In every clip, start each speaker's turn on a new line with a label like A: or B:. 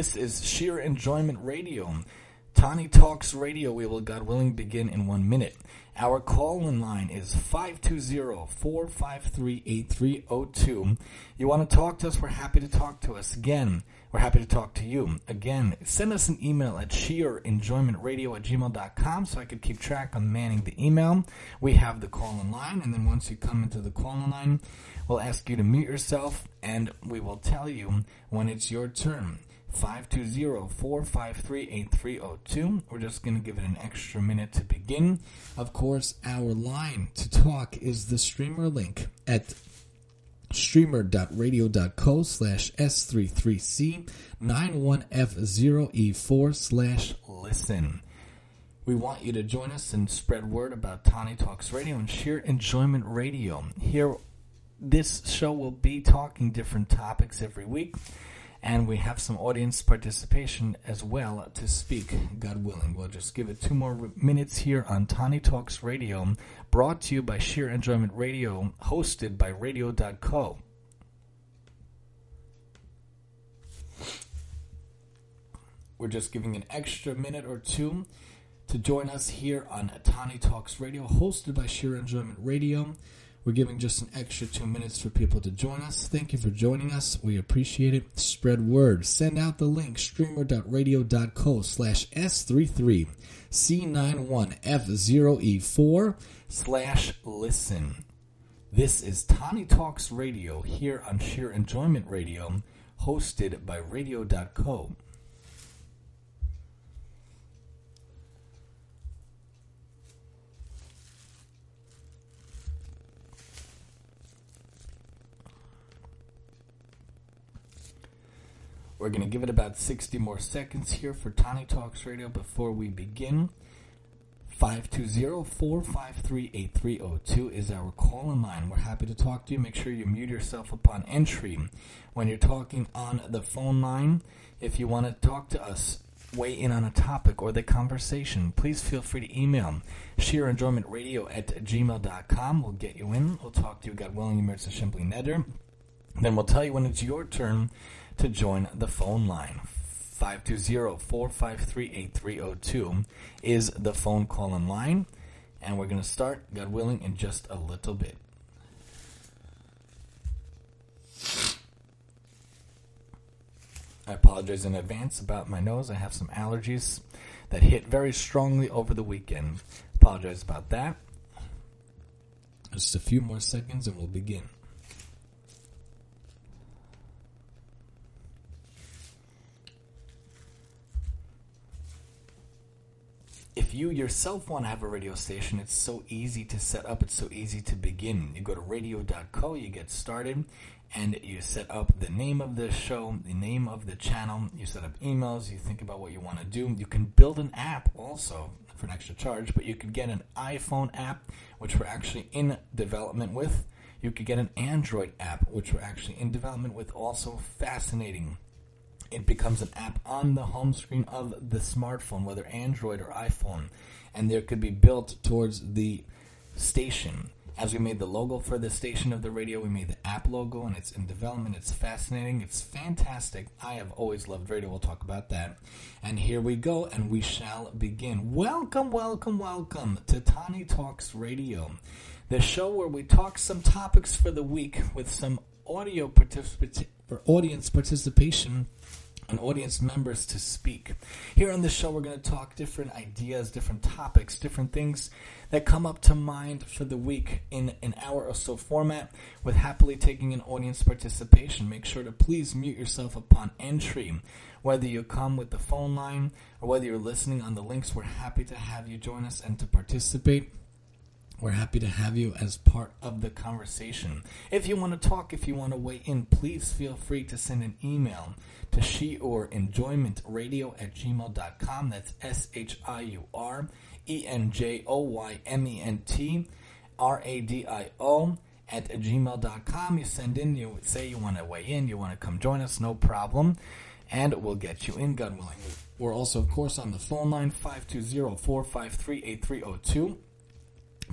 A: This is Shiur Enjoyment Radio. Tawny Talks Radio. We will, God willing, begin in one minute. Our call in line is 520-453-8302. You want to talk to us? We're happy to talk to us. Again, we're happy to talk to you. Again, send us an email at shiurenjoymentradio at gmail.com so I could keep track on manning the email. We have the call in line, and then once you come into the call in line, we'll ask you to mute yourself, and we will tell you when it's your turn. 520-453-8302. We're just going to give it an extra minute to begin. Of course, our line to talk is the streamer link at streamer.radio.co slash S33C 91F0E4 slash listen. We want you to join us and spread word about Tawny Talks Radio and Shiur Enjoyment Radio. Here, this show will be talking different topics every week and we have some audience participation as well to speak, God willing. We'll just give it two more minutes here on Tawny Talks Radio, brought to you by Shiur Enjoyment Radio, hosted by Radio.co. We're just giving an extra minute or two to join us here on Tawny Talks Radio, hosted by Shiur Enjoyment Radio. We're giving just an extra two minutes for people to join us. Thank you for joining us. We appreciate it. Spread word. Send out the link streamer.radio.co slash S33 C91F0E4 slash listen. This is Tawny Talks Radio here on Shiur Enjoyment Radio, hosted by Radio.co. We're going to give it about 60 more seconds here for Tawny Talks Radio before we begin. 520-453-8302 is our call in line. We're happy to talk to you. Make sure you mute yourself upon entry. When you're talking on the phone line, if you want to talk to us, weigh in on a topic or the conversation, please feel free to email shiurenjoymentradio at gmail.com. We'll get you in. We'll talk to you, God willing, Emertz Simply Neder. Then we'll tell you when it's your turn to join the phone line. 520-453-8302 is the phone call in line. And we're going to start, God willing, in just a little bit. I apologize in advance about my nose. I have some allergies that hit very strongly over the weekend. Apologize about that. Just a few more seconds and we'll begin. If you yourself want to have a radio station, it's so easy to set up. It's so easy to begin. You go to radio.co, you get started, and you set up the name of the show, the name of the channel. You set up emails. You think about what you want to do. You can build an app also for an extra charge, but you could get an iPhone app, which we're actually in development with. You could get an Android app, which we're actually in development with. Also fascinating it becomes an app on the home screen of the smartphone, whether Android or iPhone, and there could be built towards the station. As we made the logo for the station of the radio, we made the app logo, and it's in development. It's fascinating. It's fantastic. I have always loved radio. We'll talk about that. And here we go, and we shall begin. Welcome, welcome, welcome to Tawny Talks Radio, the show where we talk some topics for the week with some audio particip- or audience participation and audience members to speak. Here on this show, we're going to talk different ideas, different topics, different things that come up to mind for the week in an hour or so format with happily taking an audience participation. Make sure to please mute yourself upon entry. Whether you come with the phone line or whether you're listening on the links, we're happy to have you join us and to participate. We're happy to have you as part of the conversation. If you want to talk, if you want to weigh in, please feel free to send an email to shiur enjoyment radio at gmail.com. That's S H I U R E N J O Y M E N T R A D I O at gmail.com. You send in, you say you want to weigh in, you want to come join us, no problem. And we'll get you in, God willing. We're also, of course, on the phone line 520 453 8302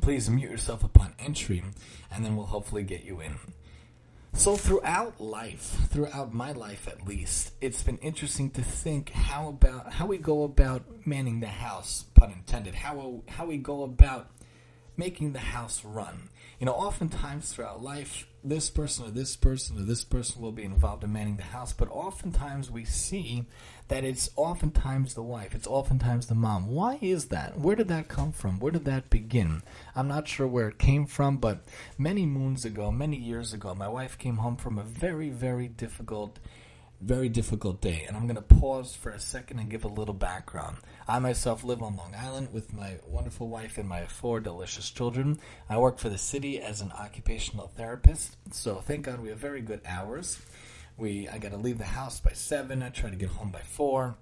A: please mute yourself upon entry, and then we'll hopefully get you in. So throughout life, throughout my life at least, it's been interesting to think how about how we go about manning the house, pun intended. How how we go about making the house run. You know, oftentimes throughout life, this person or this person or this person will be involved in manning the house, but oftentimes we see that it's oftentimes the wife, it's oftentimes the mom. Why is that? Where did that come from? Where did that begin? I'm not sure where it came from, but many moons ago, many years ago, my wife came home from a very, very difficult very difficult day. And I'm going to pause for a second and give a little background. I myself live on Long Island with my wonderful wife and my four delicious children. I work for the city as an occupational therapist, so thank God we have very good hours. We I got to leave the house by 7, I try to get home by 4.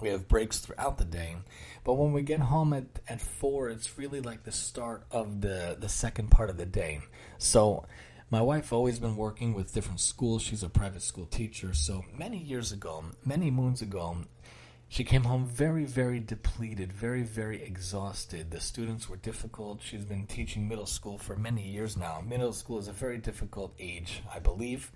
A: We have breaks throughout the day, but when we get home at, at 4, it's really like the start of the the second part of the day. So my wife always been working with different schools. She's a private school teacher. So many years ago, many moons ago, she came home very, very depleted, very, very exhausted. The students were difficult. She's been teaching middle school for many years now. Middle school is a very difficult age, I believe.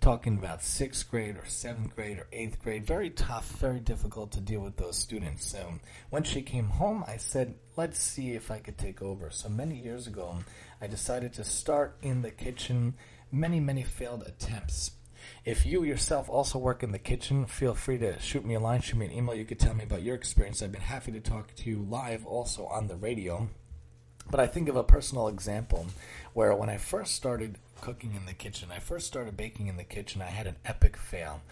A: Talking about sixth grade or seventh grade or eighth grade, very tough, very difficult to deal with those students. So when she came home, I said, let's see if I could take over. So many years ago, I decided to start in the kitchen. Many, many failed attempts. If you yourself also work in the kitchen, feel free to shoot me a line, shoot me an email. You could tell me about your experience. I've been happy to talk to you live also on the radio. But I think of a personal example where when I first started cooking in the kitchen, I first started baking in the kitchen, I had an epic fail.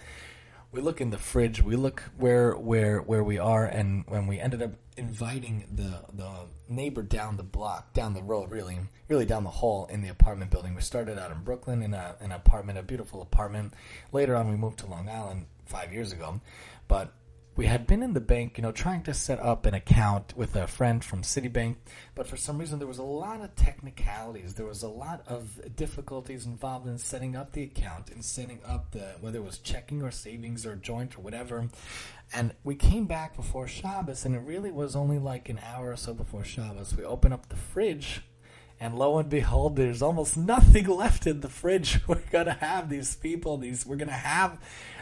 A: We look in the fridge, we look where where where we are, and when we ended up inviting the the neighbor down the block, down the road, really, really down the hall in the apartment building. We started out in Brooklyn in a, an apartment, a beautiful apartment. Later on, we moved to Long Island five years ago, but we had been in the bank, you know, trying to set up an account with a friend from Citibank, but for some reason there was a lot of technicalities. There was a lot of difficulties involved in setting up the account and setting up the whether it was checking or savings or joint or whatever. And we came back before Shabbos, and it really was only like an hour or so before Shabbos. We opened up the fridge and lo and behold, there's almost nothing left in the fridge. We're gonna have these people, these we're gonna have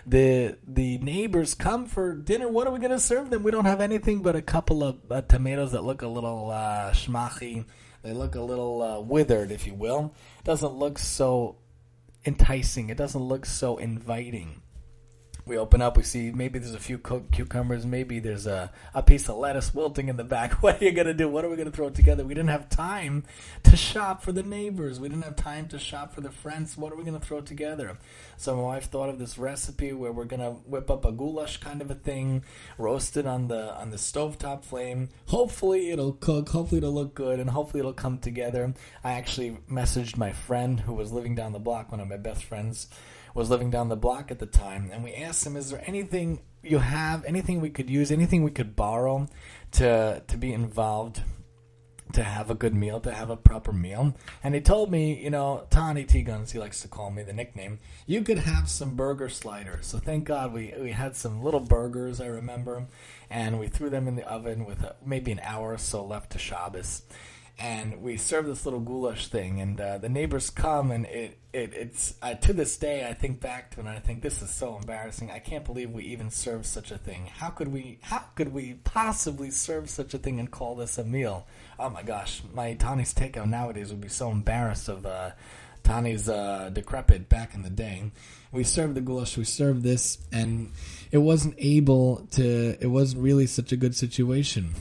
A: the the neighbors come for dinner. What are we gonna serve them? We don't have anything but a couple of uh, tomatoes that look a little uh, schmachi. They look a little uh, withered, if you will. Doesn't look so enticing. It doesn't look so inviting we open up, we see maybe there's a few cucumbers, maybe there's a, a piece of lettuce wilting in the back. What are you going to do? What are we going to throw together? We didn't have time to shop for the neighbors. We didn't have time to shop for the friends. What are we going to throw together? So my wife thought of this recipe where we're going to whip up a goulash kind of a thing, roast it on the on the stovetop flame. Hopefully it'll cook, hopefully it'll look good, and hopefully it'll come together. I actually messaged my friend who was living down the block, one of my best friends was living down the block at the time, and we asked him, "Is there anything you have? Anything we could use? Anything we could borrow to to be involved?" To have a good meal, to have a proper meal. And he told me, you know, Tani T Guns, he likes to call me the nickname, you could have some burger sliders. So thank God we, we had some little burgers, I remember, and we threw them in the oven with a, maybe an hour or so left to Shabbos and we serve this little goulash thing, and uh, the neighbors come, and it, it it's uh, to this day I think back to it, and I think this is so embarrassing. I can't believe we even serve such a thing. How could we? How could we possibly serve such a thing and call this a meal? Oh my gosh, my Tani's takeout nowadays would be so embarrassed of uh, Tani's uh, decrepit back in the day. We served the goulash, we served this, and it wasn't able to. It wasn't really such a good situation.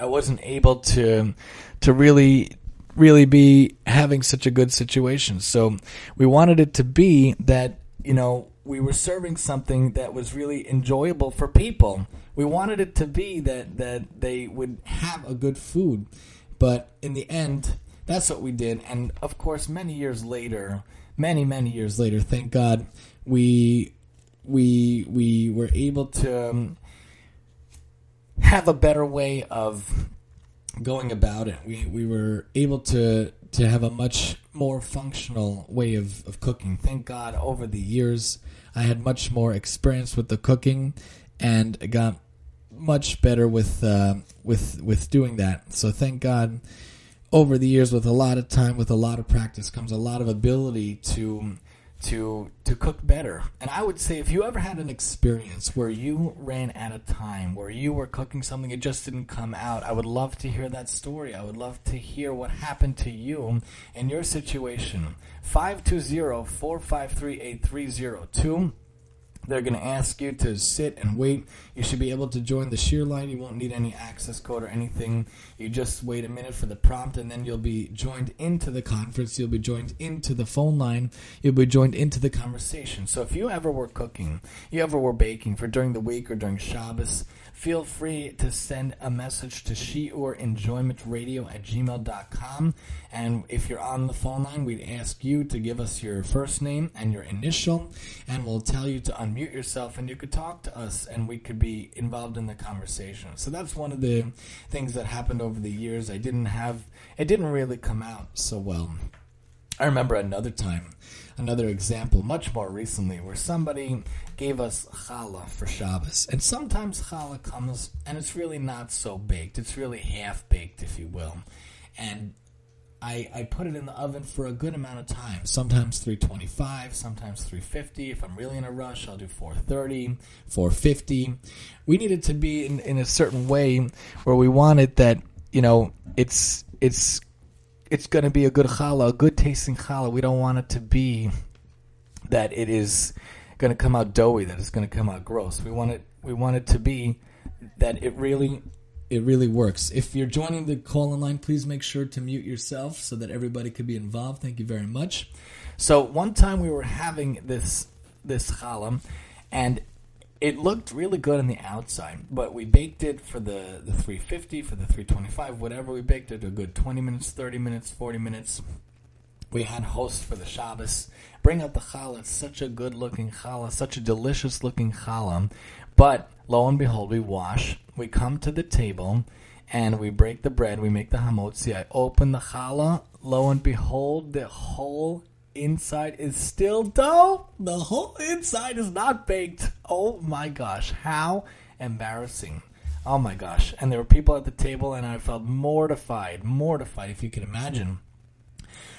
A: I wasn't able to to really really be having such a good situation. So we wanted it to be that, you know, we were serving something that was really enjoyable for people. We wanted it to be that that they would have a good food. But in the end, that's what we did. And of course, many years later, many many years later, thank God, we we we were able to um, have a better way of going about it. We we were able to to have a much more functional way of, of cooking. Thank God over the years I had much more experience with the cooking and got much better with uh, with with doing that. So thank God over the years, with a lot of time, with a lot of practice, comes a lot of ability to to to cook better. And I would say if you ever had an experience where you ran out of time, where you were cooking something it just didn't come out, I would love to hear that story. I would love to hear what happened to you in your situation. 520-453-8302 they're going to ask you to sit and wait. You should be able to join the sheer line. You won't need any access code or anything. You just wait a minute for the prompt, and then you'll be joined into the conference. You'll be joined into the phone line. You'll be joined into the conversation. So if you ever were cooking, you ever were baking for during the week or during Shabbos, feel free to send a message to shiurenjoymentradio at gmail.com. And if you're on the phone line, we'd ask you to give us your first name and your initial, and we'll tell you to unmute yourself and you could talk to us and we could be involved in the conversation. So that's one of the things that happened over the years. I didn't have, it didn't really come out so well. I remember another time, another example, much more recently, where somebody gave us challah for Shabbos. And sometimes challah comes and it's really not so baked. It's really half baked, if you will. And I, I put it in the oven for a good amount of time. Sometimes 325, sometimes 350. If I'm really in a rush, I'll do 430, 450. We need it to be in, in a certain way where we want it that, you know, it's it's it's going to be a good challah, a good tasting challah. We don't want it to be that it is going to come out doughy, that it's going to come out gross. We want it we want it to be that it really it really works. If you're joining the call in line, please make sure to mute yourself so that everybody could be involved. Thank you very much. So one time we were having this this challah, and it looked really good on the outside, but we baked it for the, the 350, for the 325, whatever. We baked it a good 20 minutes, 30 minutes, 40 minutes. We had hosts for the Shabbos. Bring out the challah. It's such a good looking challah, such a delicious looking challah. But lo and behold, we wash, we come to the table, and we break the bread, we make the hamotzi. I open the challah, lo and behold, the whole inside is still dough. The whole inside is not baked. Oh my gosh, how embarrassing. Oh my gosh. And there were people at the table, and I felt mortified, mortified, if you can imagine.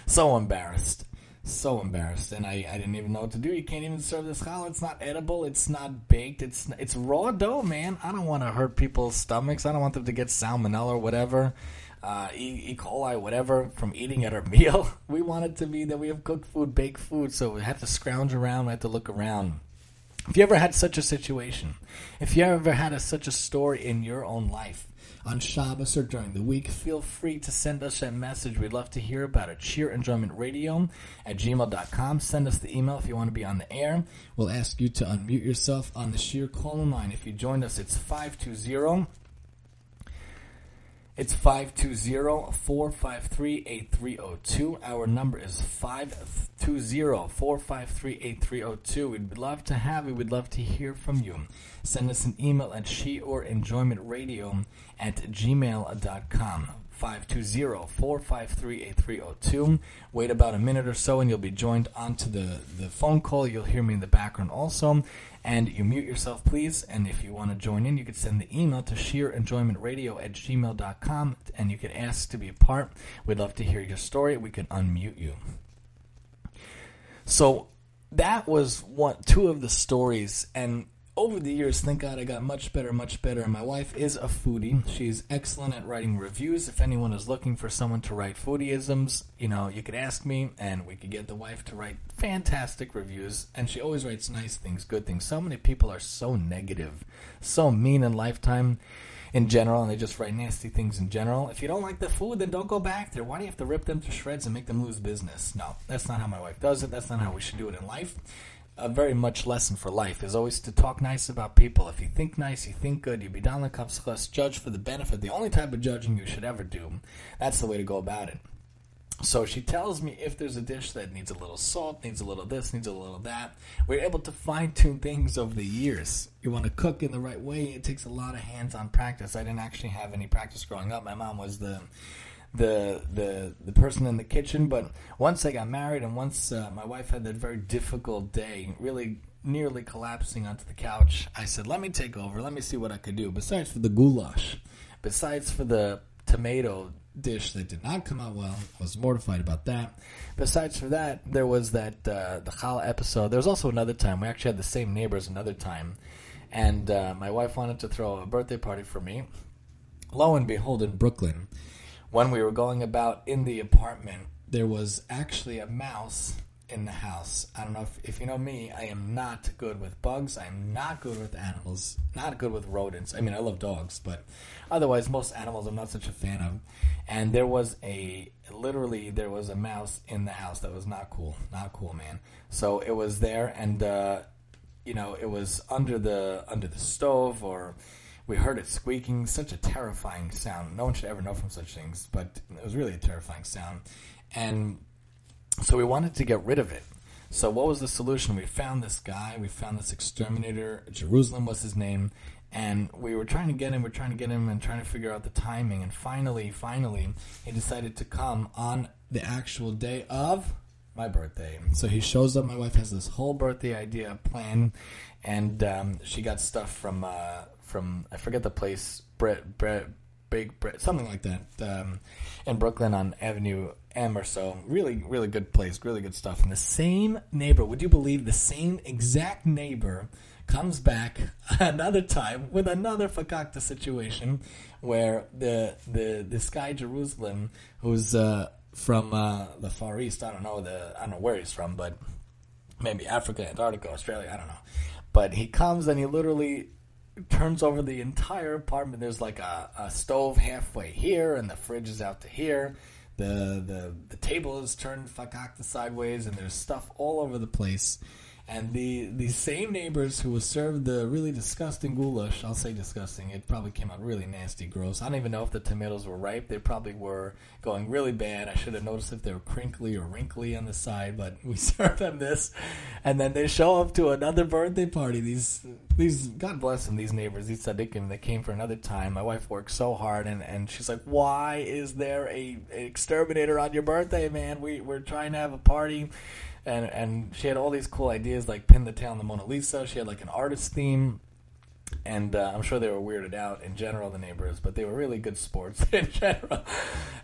A: So embarrassed. So embarrassed, and I, I didn't even know what to do. You can't even serve this challah. It's not edible. It's not baked. It's it's raw dough, man. I don't want to hurt people's stomachs. I don't want them to get salmonella or whatever uh, e-, e. coli, whatever, from eating at our meal. We want it to be that we have cooked food, baked food, so we have to scrounge around, we have to look around. If you ever had such a situation, if you ever had a, such a story in your own life, on Shabbos or during the week, feel free to send us that message. We'd love to hear about it. Shiur Enjoyment Radio at gmail.com. Send us the email if you want to be on the air. We'll ask you to unmute yourself on the Sheer call line. If you joined us, it's 520 it's 520-453-8302. Our number is 520-453-8302. We'd love to have you. We'd love to hear from you. Send us an email at shiurenjoymentradio at gmail.com. 520-453-8302. Wait about a minute or so and you'll be joined onto the, the phone call. You'll hear me in the background also and you mute yourself, please. And if you want to join in, you can send the email to shiurenjoymentradio at gmail.com and you can ask to be a part. We'd love to hear your story. We can unmute you. So that was one, two of the stories, and over the years, thank God I got much better, much better. And my wife is a foodie. She's excellent at writing reviews. If anyone is looking for someone to write foodieisms, you know, you could ask me and we could get the wife to write fantastic reviews. And she always writes nice things, good things. So many people are so negative, so mean in lifetime in general, and they just write nasty things in general. If you don't like the food, then don't go back there. Why do you have to rip them to shreds and make them lose business? No, that's not how my wife does it. That's not how we should do it in life a very much lesson for life is always to talk nice about people. If you think nice, you think good, you be down the cups, judge for the benefit. The only type of judging you should ever do. That's the way to go about it. So she tells me if there's a dish that needs a little salt, needs a little this, needs a little that. We're able to fine tune things over the years. You want to cook in the right way, it takes a lot of hands on practice. I didn't actually have any practice growing up. My mom was the the the the person in the kitchen. But once I got married, and once uh, my wife had that very difficult day, really nearly collapsing onto the couch, I said, "Let me take over. Let me see what I could do." Besides for the goulash, besides for the tomato dish that did not come out well. I was mortified about that. Besides for that, there was that uh, the challah episode. There was also another time we actually had the same neighbors another time, and uh, my wife wanted to throw a birthday party for me. Lo and behold, in Brooklyn, when we were going about in the apartment, there was actually a mouse in the house. I don't know if, if you know me, I am not good with bugs. I am not good with animals. Not good with rodents. I mean, I love dogs, but otherwise, most animals I'm not such a fan of. And there was a literally there was a mouse in the house that was not cool. Not cool, man. So it was there, and uh, you know, it was under the under the stove, or we heard it squeaking. Such a terrifying sound. No one should ever know from such things, but it was really a terrifying sound. And so we wanted to get rid of it. So what was the solution? We found this guy. We found this exterminator. Jerusalem was his name, and we were trying to get him. We're trying to get him and trying to figure out the timing. And finally, finally, he decided to come on the actual day of my birthday. So he shows up. My wife has this whole birthday idea plan, and um, she got stuff from uh, from I forget the place. Brett Brett Big Brett something like that um, in Brooklyn on Avenue M or so. Really, really good place. Really good stuff. And the same neighbor, would you believe the same exact neighbor comes back another time with another fakakta situation where the the this guy Jerusalem who's uh, from uh, the Far East, I don't know the I don't know where he's from, but maybe Africa, Antarctica, Australia, I don't know. But he comes and he literally turns over the entire apartment. There's like a, a stove halfway here, and the fridge is out to here the the the table is turned fakakta sideways, and there's stuff all over the place. And the the same neighbors who served the really disgusting goulash, I'll say disgusting. It probably came out really nasty, gross. I don't even know if the tomatoes were ripe. They probably were going really bad. I should have noticed if they were crinkly or wrinkly on the side. But we served them this, and then they show up to another birthday party. These these God bless them, these neighbors, these tzaddikim, they came for another time. My wife worked so hard, and, and she's like, "Why is there a, a exterminator on your birthday, man? We we're trying to have a party." And and she had all these cool ideas like pin the tail on the Mona Lisa. She had like an artist theme, and uh, I'm sure they were weirded out in general, the neighbors, but they were really good sports in general.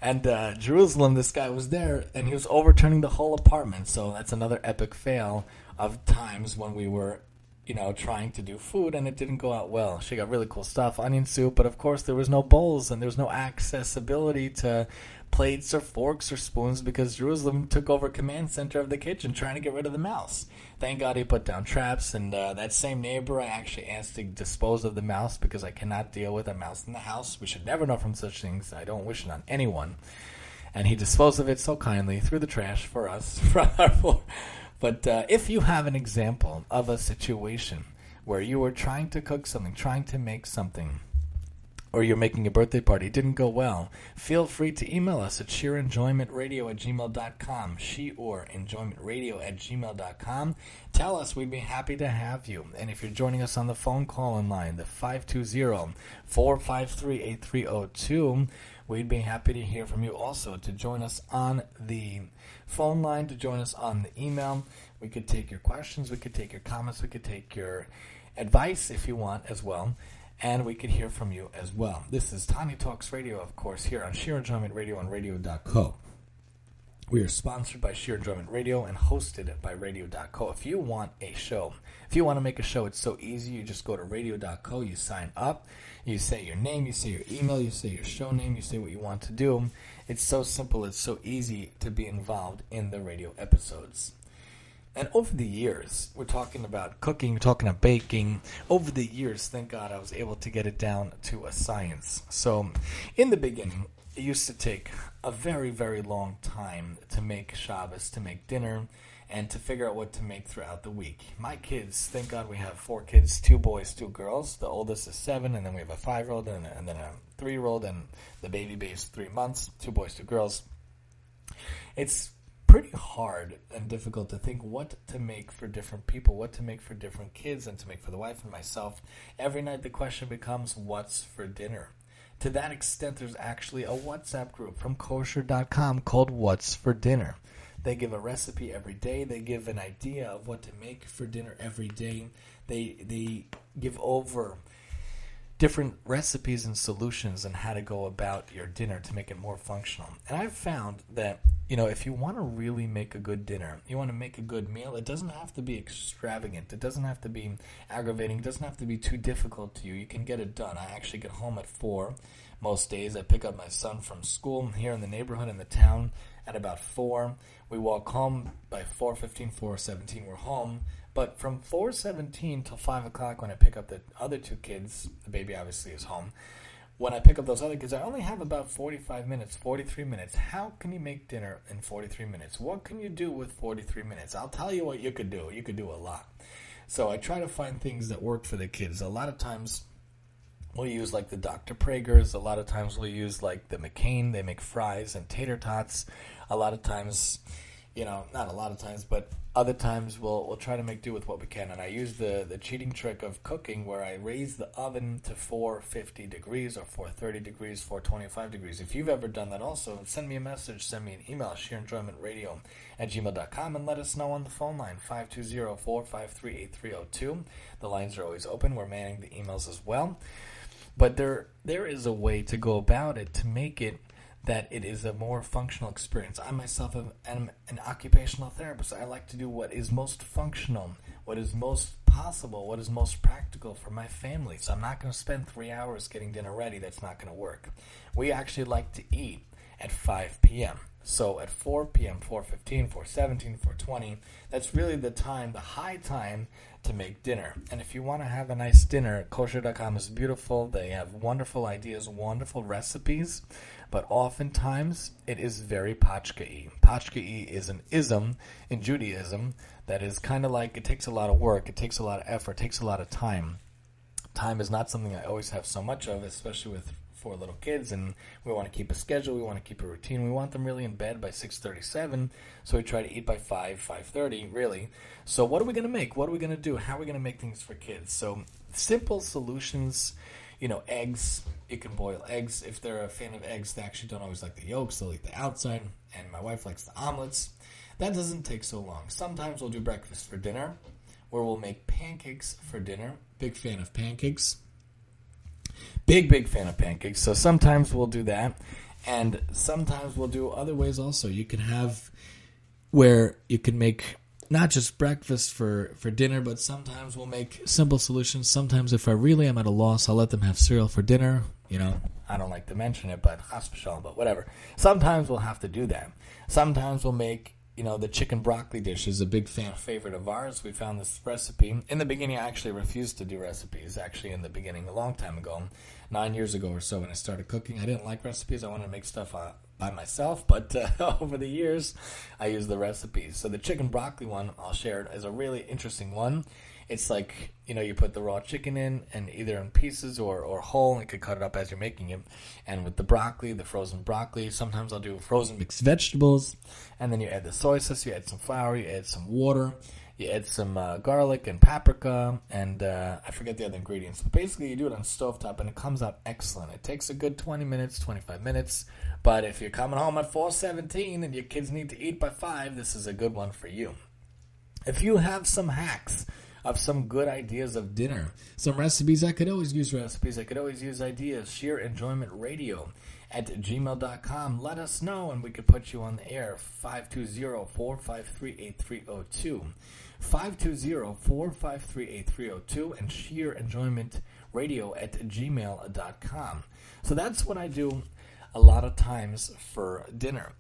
A: And uh, Jerusalem, this guy was there, and he was overturning the whole apartment. So that's another epic fail of times when we were you know, trying to do food and it didn't go out well. She got really cool stuff, onion soup, but of course there was no bowls and there was no accessibility to plates or forks or spoons because Jerusalem took over command center of the kitchen trying to get rid of the mouse. Thank God he put down traps and uh, that same neighbor I actually asked to dispose of the mouse because I cannot deal with a mouse in the house. We should never know from such things. I don't wish it on anyone. And he disposed of it so kindly through the trash for us from our. But uh, if you have an example of a situation where you were trying to cook something, trying to make something, or you're making a birthday party, didn't go well, feel free to email us at shiurenjoymentradio at gmail.com, shiurenjoymentradio at gmail.com. Tell us, we'd be happy to have you. And if you're joining us on the phone call in line, the 520-453-8302, we'd be happy to hear from you also to join us on the phone line, to join us on the email. We could take your questions, we could take your comments, we could take your advice if you want as well. And we could hear from you as well. This is Tiny Talks Radio, of course, here on Shiur Enjoyment Radio on radio.co. We are sponsored by Shiur Enjoyment Radio and hosted by radio.co. If you want a show, if you want to make a show, it's so easy. You just go to radio.co, you sign up, you say your name, you say your email, you say your show name, you say what you want to do. It's so simple, it's so easy to be involved in the radio episodes. And over the years, we're talking about cooking, we're talking about baking. Over the years, thank God I was able to get it down to a science. So, in the beginning, it used to take a very, very long time to make Shabbos, to make dinner, and to figure out what to make throughout the week. My kids, thank God we have four kids two boys, two girls. The oldest is seven, and then we have a five year old, and, and then a three year old, and the baby baby's three months, two boys, two girls. It's pretty hard and difficult to think what to make for different people, what to make for different kids, and to make for the wife and myself. Every night the question becomes, what's for dinner? To that extent, there's actually a WhatsApp group from kosher.com called What's for Dinner. They give a recipe every day. They give an idea of what to make for dinner every day. They they give over different recipes and solutions and how to go about your dinner to make it more functional. And I've found that, you know, if you want to really make a good dinner, you want to make a good meal, it doesn't have to be extravagant. It doesn't have to be aggravating. It doesn't have to be too difficult to you. You can get it done. I actually get home at 4 most days. I pick up my son from school here in the neighborhood in the town at about 4. We walk home by 4.15, 4.17. We're home but from 4:17 till 5 o'clock, when I pick up the other two kids, the baby obviously is home. When I pick up those other kids, I only have about 45 minutes, 43 minutes. How can you make dinner in 43 minutes? What can you do with 43 minutes? I'll tell you what you could do. You could do a lot. So I try to find things that work for the kids. A lot of times we'll use like the Dr. Praeger's. A lot of times we'll use like the McCain. They make fries and tater tots. A lot of times you know, not a lot of times, but other times we'll we'll try to make do with what we can. And I use the the cheating trick of cooking where I raise the oven to 450 degrees or 430 degrees, 425 degrees. If you've ever done that also, send me a message, send me an email, shiurenjoymentradio at gmail.com and let us know on the phone line, 520-453-8302. The lines are always open. We're manning the emails as well. But there there is a way to go about it to make it that it is a more functional experience. I myself am, an occupational therapist. I like to do what is most functional, what is most possible, what is most practical for my family. So I'm not going to spend three hours getting dinner ready. That's not going to work. We actually like to eat at 5 p.m. So at 4 p.m., 4.15, 4.17, 4.20, that's really the time, the high time to make dinner. And if you want to have a nice dinner, kosher.com is beautiful. They have wonderful ideas, wonderful recipes but oftentimes it is very. Pachkai is an ism in Judaism that is kind of like it takes a lot of work, it takes a lot of effort, it takes a lot of time. Time is not something I always have so much of, especially with four little kids, and we want to keep a schedule, we want to keep a routine, we want them really in bed by six thirty-seven, so we try to eat by five, five thirty, really. So what are we going to make? What are we going to do? How are we going to make things for kids? So simple solutions you know, eggs. You can boil eggs. If they're a fan of eggs, they actually don't always like the yolks. They'll eat the outside. And my wife likes the omelets. That doesn't take so long. Sometimes we'll do breakfast for dinner, where we'll make pancakes for dinner. Big fan of pancakes. Big, big fan of pancakes. So sometimes we'll do that. And sometimes we'll do other ways also. You can have where you can make not just breakfast for, for dinner, but sometimes we'll make simple solutions. Sometimes, if I really am at a loss, I'll let them have cereal for dinner. You know, I don't like to mention it, but hospital, but whatever. Sometimes we'll have to do that. Sometimes we'll make, you know, the chicken broccoli dish is a big fan favorite of ours. We found this recipe. In the beginning, I actually refused to do recipes, actually, in the beginning, a long time ago, nine years ago or so, when I started cooking. I didn't like recipes. I wanted to make stuff uh, by myself, but uh, over the years, I use the recipes. So the chicken broccoli one I'll share is a really interesting one. It's like you know you put the raw chicken in, and either in pieces or or whole. And you could cut it up as you're making it. And with the broccoli, the frozen broccoli, sometimes I'll do frozen mixed vegetables, and then you add the soy sauce, you add some flour, you add some water you add some uh, garlic and paprika, and uh, I forget the other ingredients. But basically, you do it on stovetop, and it comes out excellent. It takes a good 20 minutes, 25 minutes. But if you're coming home at 4:17 and your kids need to eat by five, this is a good one for you. If you have some hacks of some good ideas of dinner, some recipes, I could always use recipes. I could always use ideas. Shiur Enjoyment Radio at gmail.com. Let us know, and we could put you on the air. 520 453 8302. 520-453-8302 and shiur enjoyment radio at gmail.com. So that's what I do a lot of times for dinner.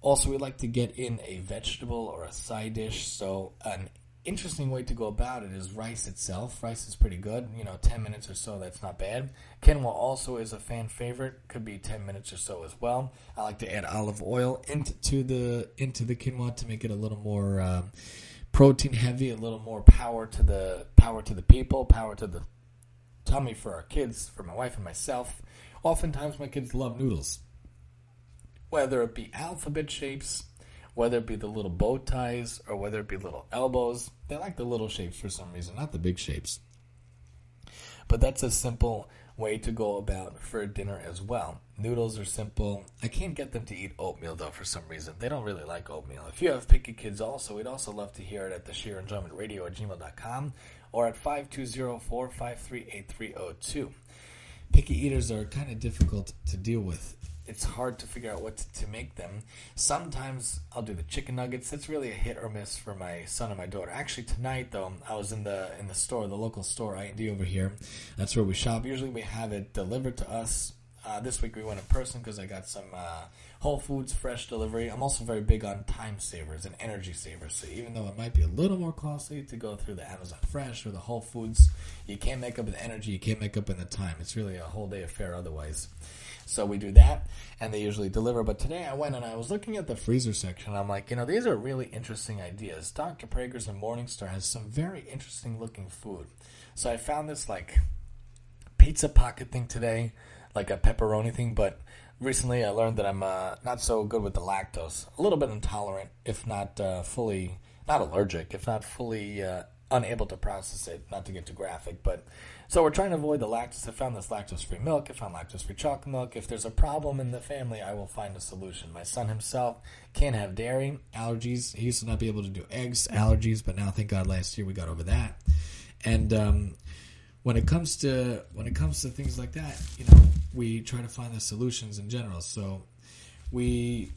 A: Also, we like to get in a vegetable or a side dish. So an interesting way to go about it is rice itself. Rice is pretty good. You know, 10 minutes or so, that's not bad. Quinoa also is a fan favorite. Could be 10 minutes or so as well. I like to add olive oil into the into the quinoa to make it a little more uh, protein heavy, a little more power to the power to the people, power to the tummy for our kids, for my wife and myself. Oftentimes, my kids love noodles, whether it be alphabet shapes, whether it be the little bow ties, or whether it be little elbows. They like the little shapes for some reason, not the big shapes. But that's a simple way to go about for dinner as well. Noodles are simple. I can't get them to eat oatmeal though for some reason. They don't really like oatmeal. If you have picky kids also, we'd also love to hear it at the shiur enjoyment radio at gmail.com or at 520-453-8302. picky eaters are kind of difficult to deal with. It's hard to figure out what to, to make them. Sometimes I'll do the chicken nuggets. It's really a hit or miss for my son and my daughter. Actually, tonight though, I was in the in the store, the local store I D over here. That's where we shop. Usually, we have it delivered to us. Uh, this week we went in person because I got some uh, Whole Foods fresh delivery. I'm also very big on time savers and energy savers. So even though it might be a little more costly to go through the Amazon Fresh or the Whole Foods, you can't make up the energy, you can't make up in the time. It's really a whole day affair otherwise. So we do that, and they usually deliver. But today I went and I was looking at the freezer section. I'm like, you know, these are really interesting ideas. Dr. Praeger's and Morningstar has some very interesting looking food. So I found this like pizza pocket thing today, like a pepperoni thing, but recently I learned that I'm uh, not so good with the lactose. A little bit intolerant, if not uh, fully, not allergic, if not fully uh, unable to process it. Not to get too graphic, but so we're trying to avoid the lactose. I found this lactose-free milk. I found lactose-free chocolate milk. If there's a problem in the family, I will find a solution. My son himself can't have dairy allergies. He used to not be able to do eggs allergies, but now thank God last year we got over that. And um, when it comes to when it comes to things like that, you know, we try to find the solutions in general. So we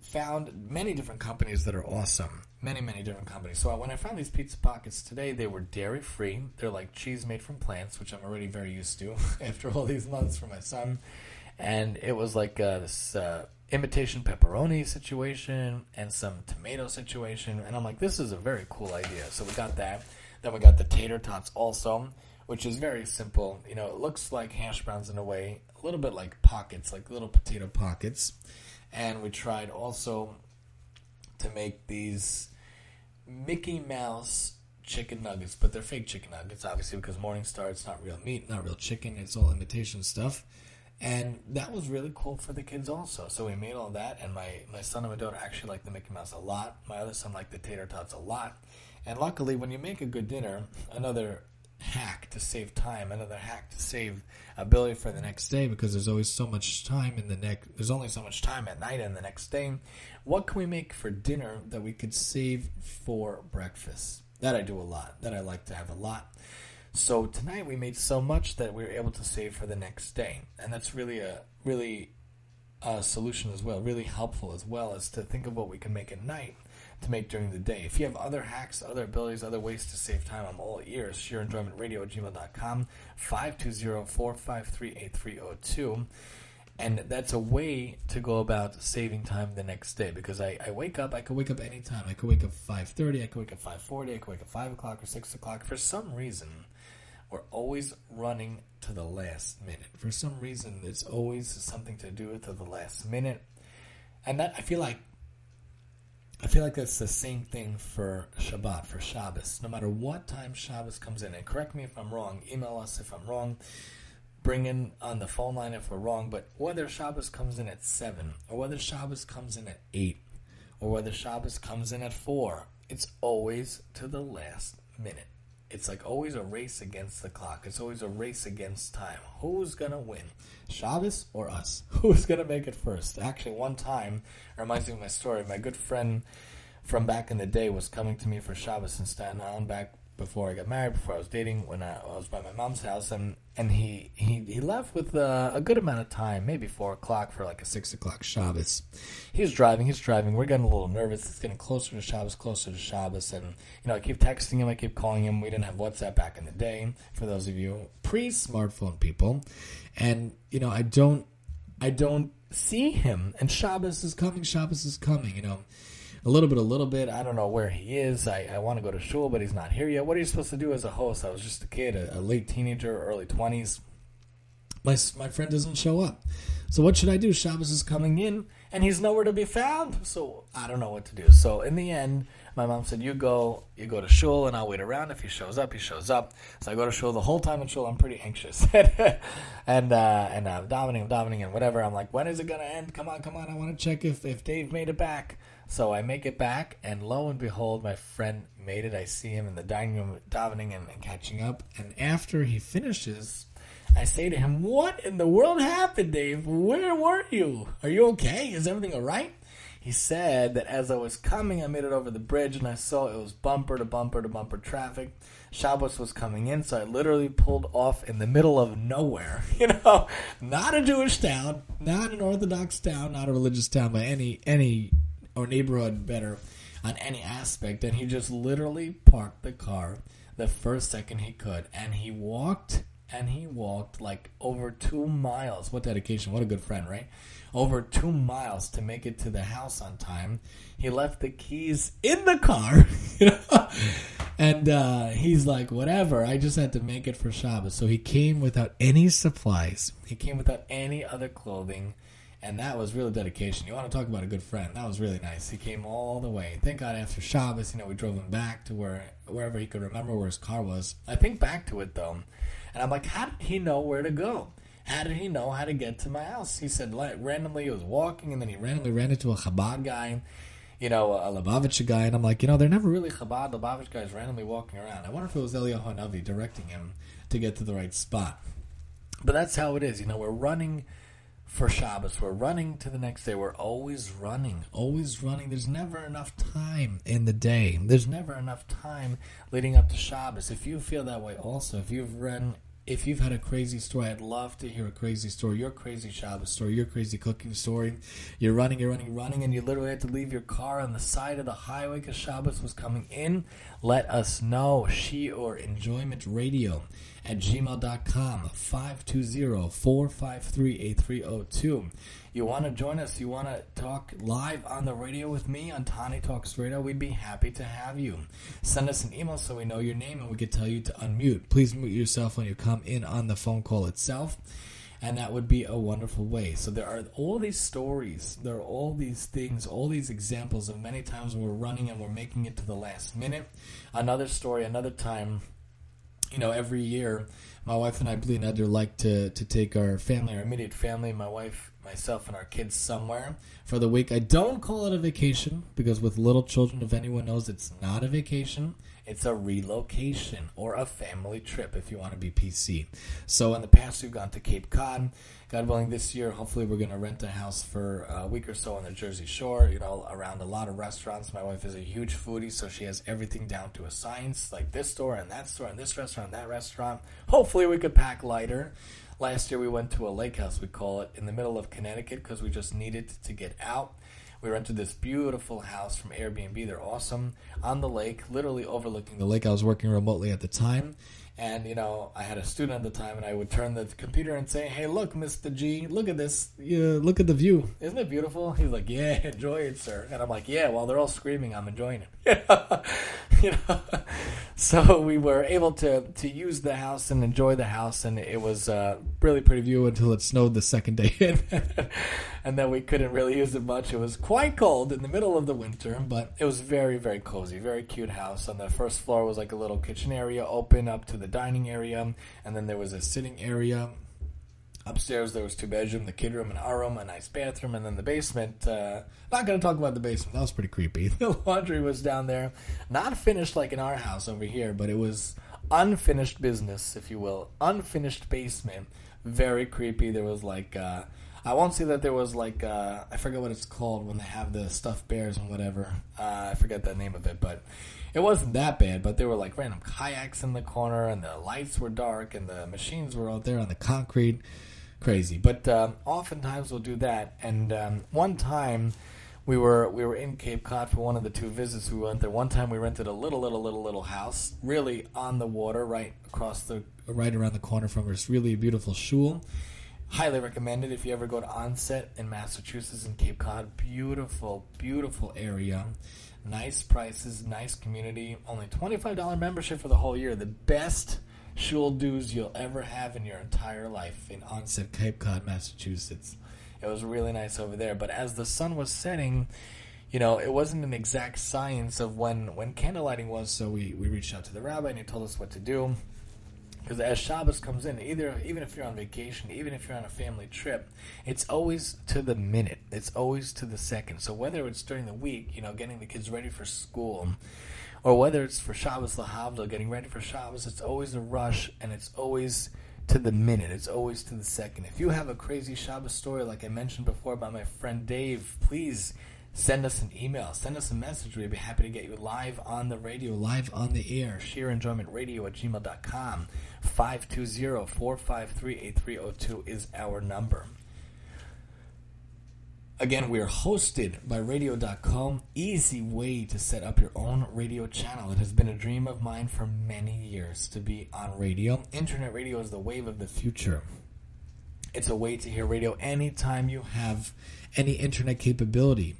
A: found many different companies that are awesome. Many, many different companies. So when I found these pizza pockets today, they were dairy free. They're like cheese made from plants, which I'm already very used to after all these months for my son. And it was like uh, this uh, imitation pepperoni situation and some tomato situation. And I'm like, this is a very cool idea. So we got that. Then we got the tater tots also which is very simple. You know, it looks like hash browns in a way, a little bit like pockets, like little potato pockets. And we tried also to make these Mickey Mouse chicken nuggets, but they're fake chicken nuggets, obviously, because Morningstar, it's not real meat, not real chicken, it's all imitation stuff. And that was really cool for the kids also. So we made all that, and my, my son and my daughter actually like the Mickey Mouse a lot. My other son liked the tater tots a lot. And luckily, when you make a good dinner, another hack to save time, another hack to save ability for the next day because there's always so much time in the next there's only so much time at night and the next day. What can we make for dinner that we could save for breakfast? That I do a lot. That I like to have a lot. So tonight we made so much that we were able to save for the next day. And that's really a really a solution as well, really helpful as well as to think of what we can make at night to make during the day. If you have other hacks, other abilities, other ways to save time, I'm all ears. ShiurEnjoymentRadio at gmail.com, 520-453-8302. And that's a way to go about saving time the next day because I, I wake up, I could wake up anytime. I could wake up 5.30, I could wake up 5.40, I could wake up 5 o'clock or 6 o'clock. For some reason, we're always running to the last minute. For some reason, it's always something to do with the last minute. And that I feel like I feel like that's the same thing for Shabbat, for Shabbos. No matter what time Shabbos comes in, and correct me if I'm wrong, email us if I'm wrong, bring in on the phone line if we're wrong, but whether Shabbos comes in at 7, or whether Shabbos comes in at 8, or whether Shabbos comes in at 4, it's always to the last minute. It's like always a race against the clock. It's always a race against time. Who's gonna win, Shabbos or us? Who's gonna make it first? Actually, one time reminds me of my story. My good friend from back in the day was coming to me for Shabbos in Staten Island back before I got married, before I was dating, when I, I was by my mom's house, and and he he, he left with uh, a good amount of time, maybe four o'clock for like a six o'clock Shabbos. He was driving, he's driving. We're getting a little nervous. It's getting closer to Shabbos, closer to Shabbos, and you know I keep texting him, I keep calling him. We didn't have WhatsApp back in the day. For those of you pre-smartphone people, and you know I don't I don't see him, and Shabbos is coming. Shabbos is coming. You know a little bit, a little bit. I don't know where he is. I, I want to go to shul, but he's not here yet. What are you supposed to do as a host? I was just a kid, a, a late teenager, early 20s. My, my friend doesn't show up. So what should I do? Shabbos is coming in, and he's nowhere to be found. So I don't know what to do. So in the end, my mom said, "You go, you go to shul, and I'll wait around. If he shows up, he shows up." So I go to shul. The whole time in shul, I'm pretty anxious, and uh, and I'm davening, I'm davening, and whatever. I'm like, "When is it gonna end? Come on, come on! I want to check if if Dave made it back." So I make it back, and lo and behold, my friend made it. I see him in the dining room davening and, catching up. And after he finishes, I say to him, What in the world happened, Dave? Where were you? Are you okay? Is everything all right? he said that as I was coming, I made it over the bridge and I saw it was bumper to bumper to bumper traffic. Shabbos was coming in, so I literally pulled off in the middle of nowhere. You know, not a Jewish town, not an Orthodox town, not a religious town by any any or neighborhood better on any aspect. And he just literally parked the car the first second he could, and he walked and he walked like over two miles. What dedication! What a good friend, right? Over two miles to make it to the house on time. He left the keys in the car, and uh, he's like, "Whatever." I just had to make it for Shabbos. So he came without any supplies. He came without any other clothing. And that was real dedication. You want to talk about a good friend? That was really nice. He came all the way. Thank God after Shabbos, you know, we drove him back to where wherever he could remember where his car was. I think back to it though and I'm like, how did he know where to go? How did he know how to get to my house? He said like, randomly he was walking, and then he randomly ran into a Chabad guy, you know, a Lubavitch guy, and I'm like, you know, they're never really Chabad Lubavitch guys randomly walking around. I wonder if it was Eliyahu Hanavi directing him to get to the right spot. But that's how it is. You know, we're running for Shabbos. We're running to the next day. We're always running, always running. There's never enough time in the day. There's never enough time leading up to Shabbos. If you feel that way, also, if you've run if you've had a crazy story, I'd love to hear a crazy story. Your crazy Shabbos story, your crazy cooking story. You're running, you're running, running, and you literally had to leave your car on the side of the highway because Shabbos was coming in. Let us know. Shiur Enjoyment Radio at gmail.com 520-453-8302 you want to join us you want to talk live on the radio with me on tani talks radio we'd be happy to have you send us an email so we know your name and we can tell you to unmute please mute yourself when you come in on the phone call itself and that would be a wonderful way. So there are all these stories, there are all these things, all these examples of many times we're running and we're making it to the last minute. Another story, another time you know, every year, my wife and I, bli neder, like to, to take our family, our immediate family, my wife, myself, and our kids somewhere for the week. I don't call it a vacation because with little children, if mm-hmm. anyone knows, it's not a vacation. It's a relocation or a family trip if you want to be PC. So in the past, we've gone to Cape Cod. God willing, this year, hopefully, we're going to rent a house for a week or so on the Jersey Shore, you know, around a lot of restaurants. My wife is a huge foodie, so she has everything down to a science, like this store and that store and this restaurant and that restaurant. Hopefully, we could pack lighter. Last year, we went to a lake house, we call it, in the middle of Connecticut because we just needed to get out. We rented this beautiful house from Airbnb. They're awesome on the lake, literally overlooking the lake. I was working remotely at the time. And you know, I had a student at the time, and I would turn the computer and say, "Hey, look, Mister G, look at this. You look at the view. Isn't it beautiful?" He's like, "Yeah, enjoy it, sir." And I'm like, "Yeah." While they're all screaming, I'm enjoying it. you know. So we were able to to use the house and enjoy the house, and it was a really pretty view until it snowed the second day in, and then we couldn't really use it much. It was quite cold in the middle of the winter, but it was very very cozy, very cute house. On the first floor was like a little kitchen area, open up to the the dining area, and then there was a sitting area. Upstairs there was two bedroom, the kid room and our room, a nice bathroom, and then the basement. Uh, not going to talk about the basement. That was pretty creepy. The laundry was down there, not finished like in our house over here, but it was unfinished business, if you will, unfinished basement. Very creepy. There was like. Uh, I won't say that there was like uh, I forget what it's called when they have the stuffed bears and whatever. Uh, I forget the name of it, but it wasn't that bad, but there were like random kayaks in the corner, and the lights were dark, and the machines were out there on the concrete. Crazy, but um, oftentimes we'll do that. And um, one time we were we were in Cape Cod for one of the two visits we went there. One time we rented a little little little little house, really on the water, right across the right around the corner from us. Really a beautiful shul. Highly recommended if you ever go to Onset in Massachusetts in Cape Cod. Beautiful, beautiful area. Nice prices, nice community. Only $25 membership for the whole year. The best shul dues you'll ever have in your entire life in Onset, Cape Cod, Massachusetts. It was really nice over there. But as the sun was setting, you know, it wasn't an exact science of when, when candlelighting was, so we, we reached out to the rabbi and he told us what to do. Because as Shabbos comes in, either even if you're on vacation, even if you're on a family trip, it's always to the minute. It's always to the second. So whether it's during the week, you know, getting the kids ready for school, or whether it's for Shabbos Lahavdil, getting ready for Shabbos, it's always a rush and it's always to the minute. It's always to the second. If you have a crazy Shabbos story, like I mentioned before by my friend Dave, please send us an email, send us a message. We'd be happy to get you live on the radio, live on the air. Shiur Enjoyment Radio at gmail.com. 520 453 8302 is our number. Again, we are hosted by radio.com. Easy way to set up your own radio channel. It has been a dream of mine for many years to be on radio. Internet radio is the wave of the future. It's a way to hear radio anytime you have any internet capability.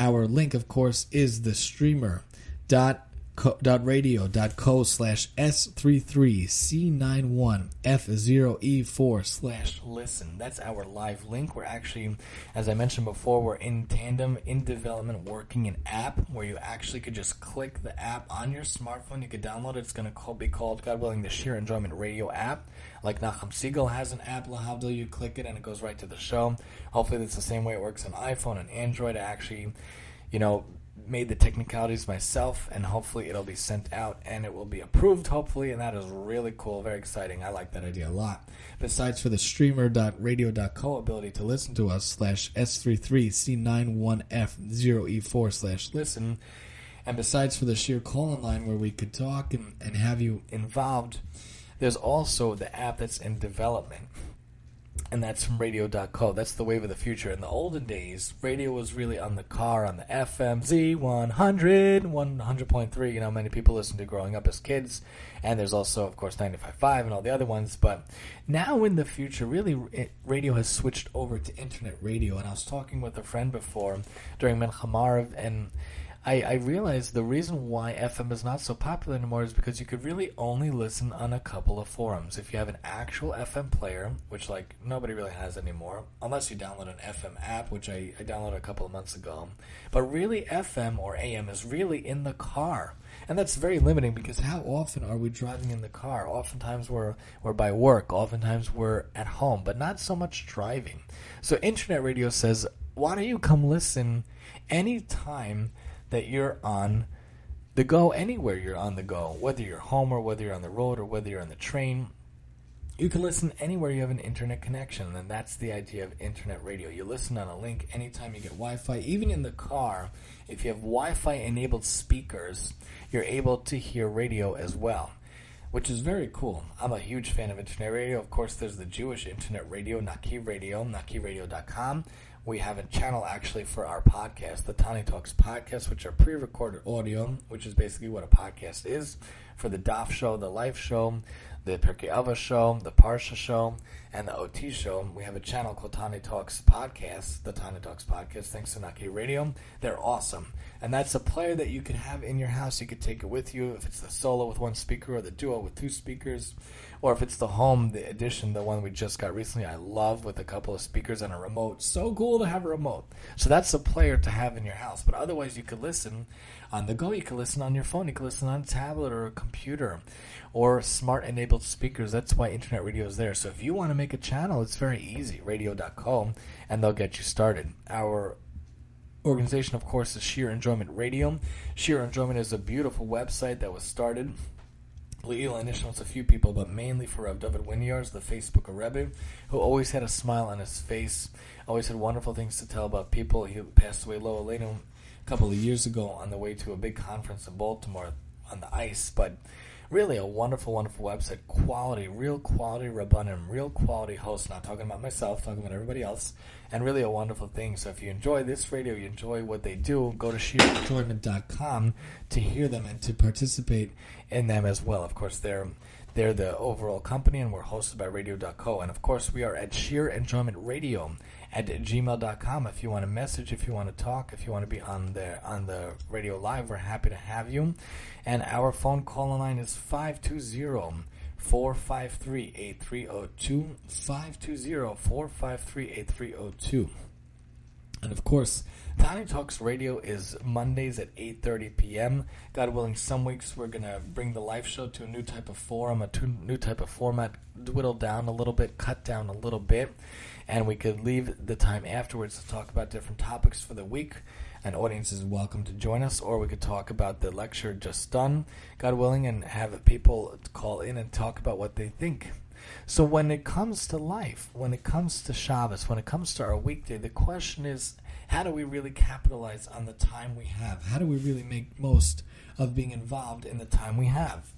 A: Our link, of course, is the streamer dot co, dot radio dot co slash S33C91F0E4 slash listen. That's our live link. We're actually, as I mentioned before, we're in tandem, in development, working an app where you actually could just click the app on your smartphone. You could download it. It's going to be called, God willing, the Shiur Enjoyment Radio app. Like Nachum Segal has an app, Lahavdil, you click it and it goes right to the show. Hopefully, that's the same way it works on iPhone and Android. I actually, you know, made the technicalities myself, and hopefully it'll be sent out and it will be approved, hopefully, and that is really cool, very exciting. I like that idea a lot. Besides for the streamer.radio.co ability to listen to us, slash S33C91F0E4 slash listen, and besides for the sheer call line where we could talk and, and have you involved, there's also the app that's in development and that's from radio.co. That's the wave of the future. In the olden days, radio was really on the car, on the FM Z100, 100.3. You know, many people listened to growing up as kids. And there's also, of course, 95.5 and all the other ones. But now in the future, really, it, radio has switched over to internet radio. And I was talking with a friend before during Mincha Maariv, and I, I realized the reason why FM is not so popular anymore is because you could really only listen on a couple of forums. If you have an actual FM player, which like nobody really has anymore, unless you download an FM app, which I, I downloaded a couple of months ago. But really, FM or AM is really in the car. And that's very limiting because how often are we driving in the car? Oftentimes we're, we're by work, oftentimes we're at home, but not so much driving. So internet radio says, why don't you come listen anytime that you're on the go anywhere you're on the go, whether you're home or whether you're on the road or whether you're on the train. You can listen anywhere you have an internet connection, and that's the idea of internet radio. You listen on a link anytime you get Wi Fi, even in the car. If you have Wi Fi enabled speakers, you're able to hear radio as well, which is very cool. I'm a huge fan of internet radio. Of course, there's the Jewish internet radio, Naki Radio, nakiradio.com we have a channel actually for our podcast, the Tani Talks podcast, which are pre-recorded audio, which is basically what a podcast is for the Daf show, the Life show, the Pirkei Ava show, the Parsha show, and the OT show. We have a channel called Tani Talks Podcast, the Tani Talks Podcast, thanks to Naki Radio. They're awesome. And that's a player that you can have in your house. You could take it with you if it's the solo with one speaker or the duo with two speakers or if it's the home, the edition, the one we just got recently, I love with a couple of speakers and a remote. So cool to have a remote. So that's a player to have in your house. But otherwise, you could listen on the go. You could listen on your phone. You could listen on a tablet or a computer or smart enabled speakers. That's why internet radio is there. So if you want to make a channel, it's very easy. Radio.com, and they'll get you started. Our organization, of course, is Shiur Enjoyment Radio. Shiur Enjoyment is a beautiful website that was started Leila initially a few people, but mainly for Rav David Winiarz, the Facebook Rebbe, who always had a smile on his face, always had wonderful things to tell about people. He passed away Lo Aleinu a couple of years ago on the way to a big conference in Baltimore on the ice, but really a wonderful, wonderful website. Quality, real quality Rabbanim, real quality hosts. Not talking about myself, talking about everybody else. And really a wonderful thing. So if you enjoy this radio, you enjoy what they do, go to shiurenjoyment.com to hear them and to participate in them as well. Of course, they're they're the overall company, and we're hosted by Radio.co. And of course, we are at Shiur Enjoyment Radio at gmail.com. If you want to message, if you want to talk, if you want to be on the on the radio live, we're happy to have you. And our phone call line is 520 453 8302. 520 453 8302. And of course, Tani Talks Radio is Mondays at 8.30 p.m. God willing, some weeks we're to bring the live show to a new type of forum, a new type of format, dwindle down a little bit, cut down a little bit, and we could leave the time afterwards to talk about different topics for the week. An audience is welcome to join us, or we could talk about the lecture just done, God willing, and have people call in and talk about what they think. So when it comes to life, when it comes to Shabbos, when it comes to our weekday, the question is, How do we really capitalize on the time we have? How do we really make most of being involved in the time we have?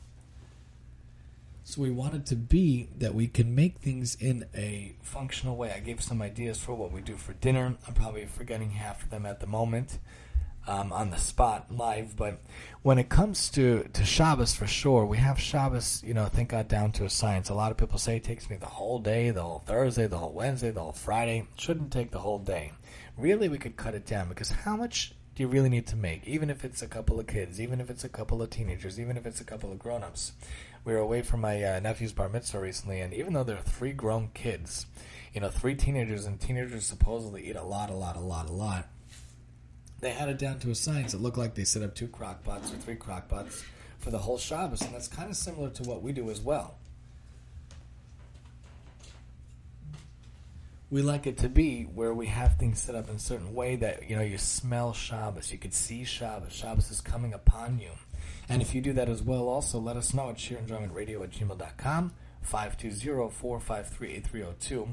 A: So we wanted to be that we can make things in a functional way. I gave some ideas for what we do for dinner. I'm probably forgetting half of them at the moment um, on the spot live. But when it comes to, to Shabbos, for sure, we have Shabbos, you know, thank God, down to a science. A lot of people say it takes me the whole day, the whole Thursday, the whole Wednesday, the whole Friday. It shouldn't take the whole day. Really, we could cut it down because how much do you really need to make? Even if it's a couple of kids, even if it's a couple of teenagers, even if it's a couple of grown ups. We were away from my uh, nephew's bar mitzvah recently, and even though there are three grown kids, you know, three teenagers, and teenagers supposedly eat a lot, a lot, a lot, a lot they had it down to a science. It looked like they set up two crock pots or three crock pots for the whole Shabbos, and that's kind of similar to what we do as well. We like it to be where we have things set up in a certain way that you know you smell Shabbos, you could see Shabbos. Shabbos is coming upon you, and if you do that as well, also let us know at shiurenjoymentradio at gmail.com, 520-453-8302.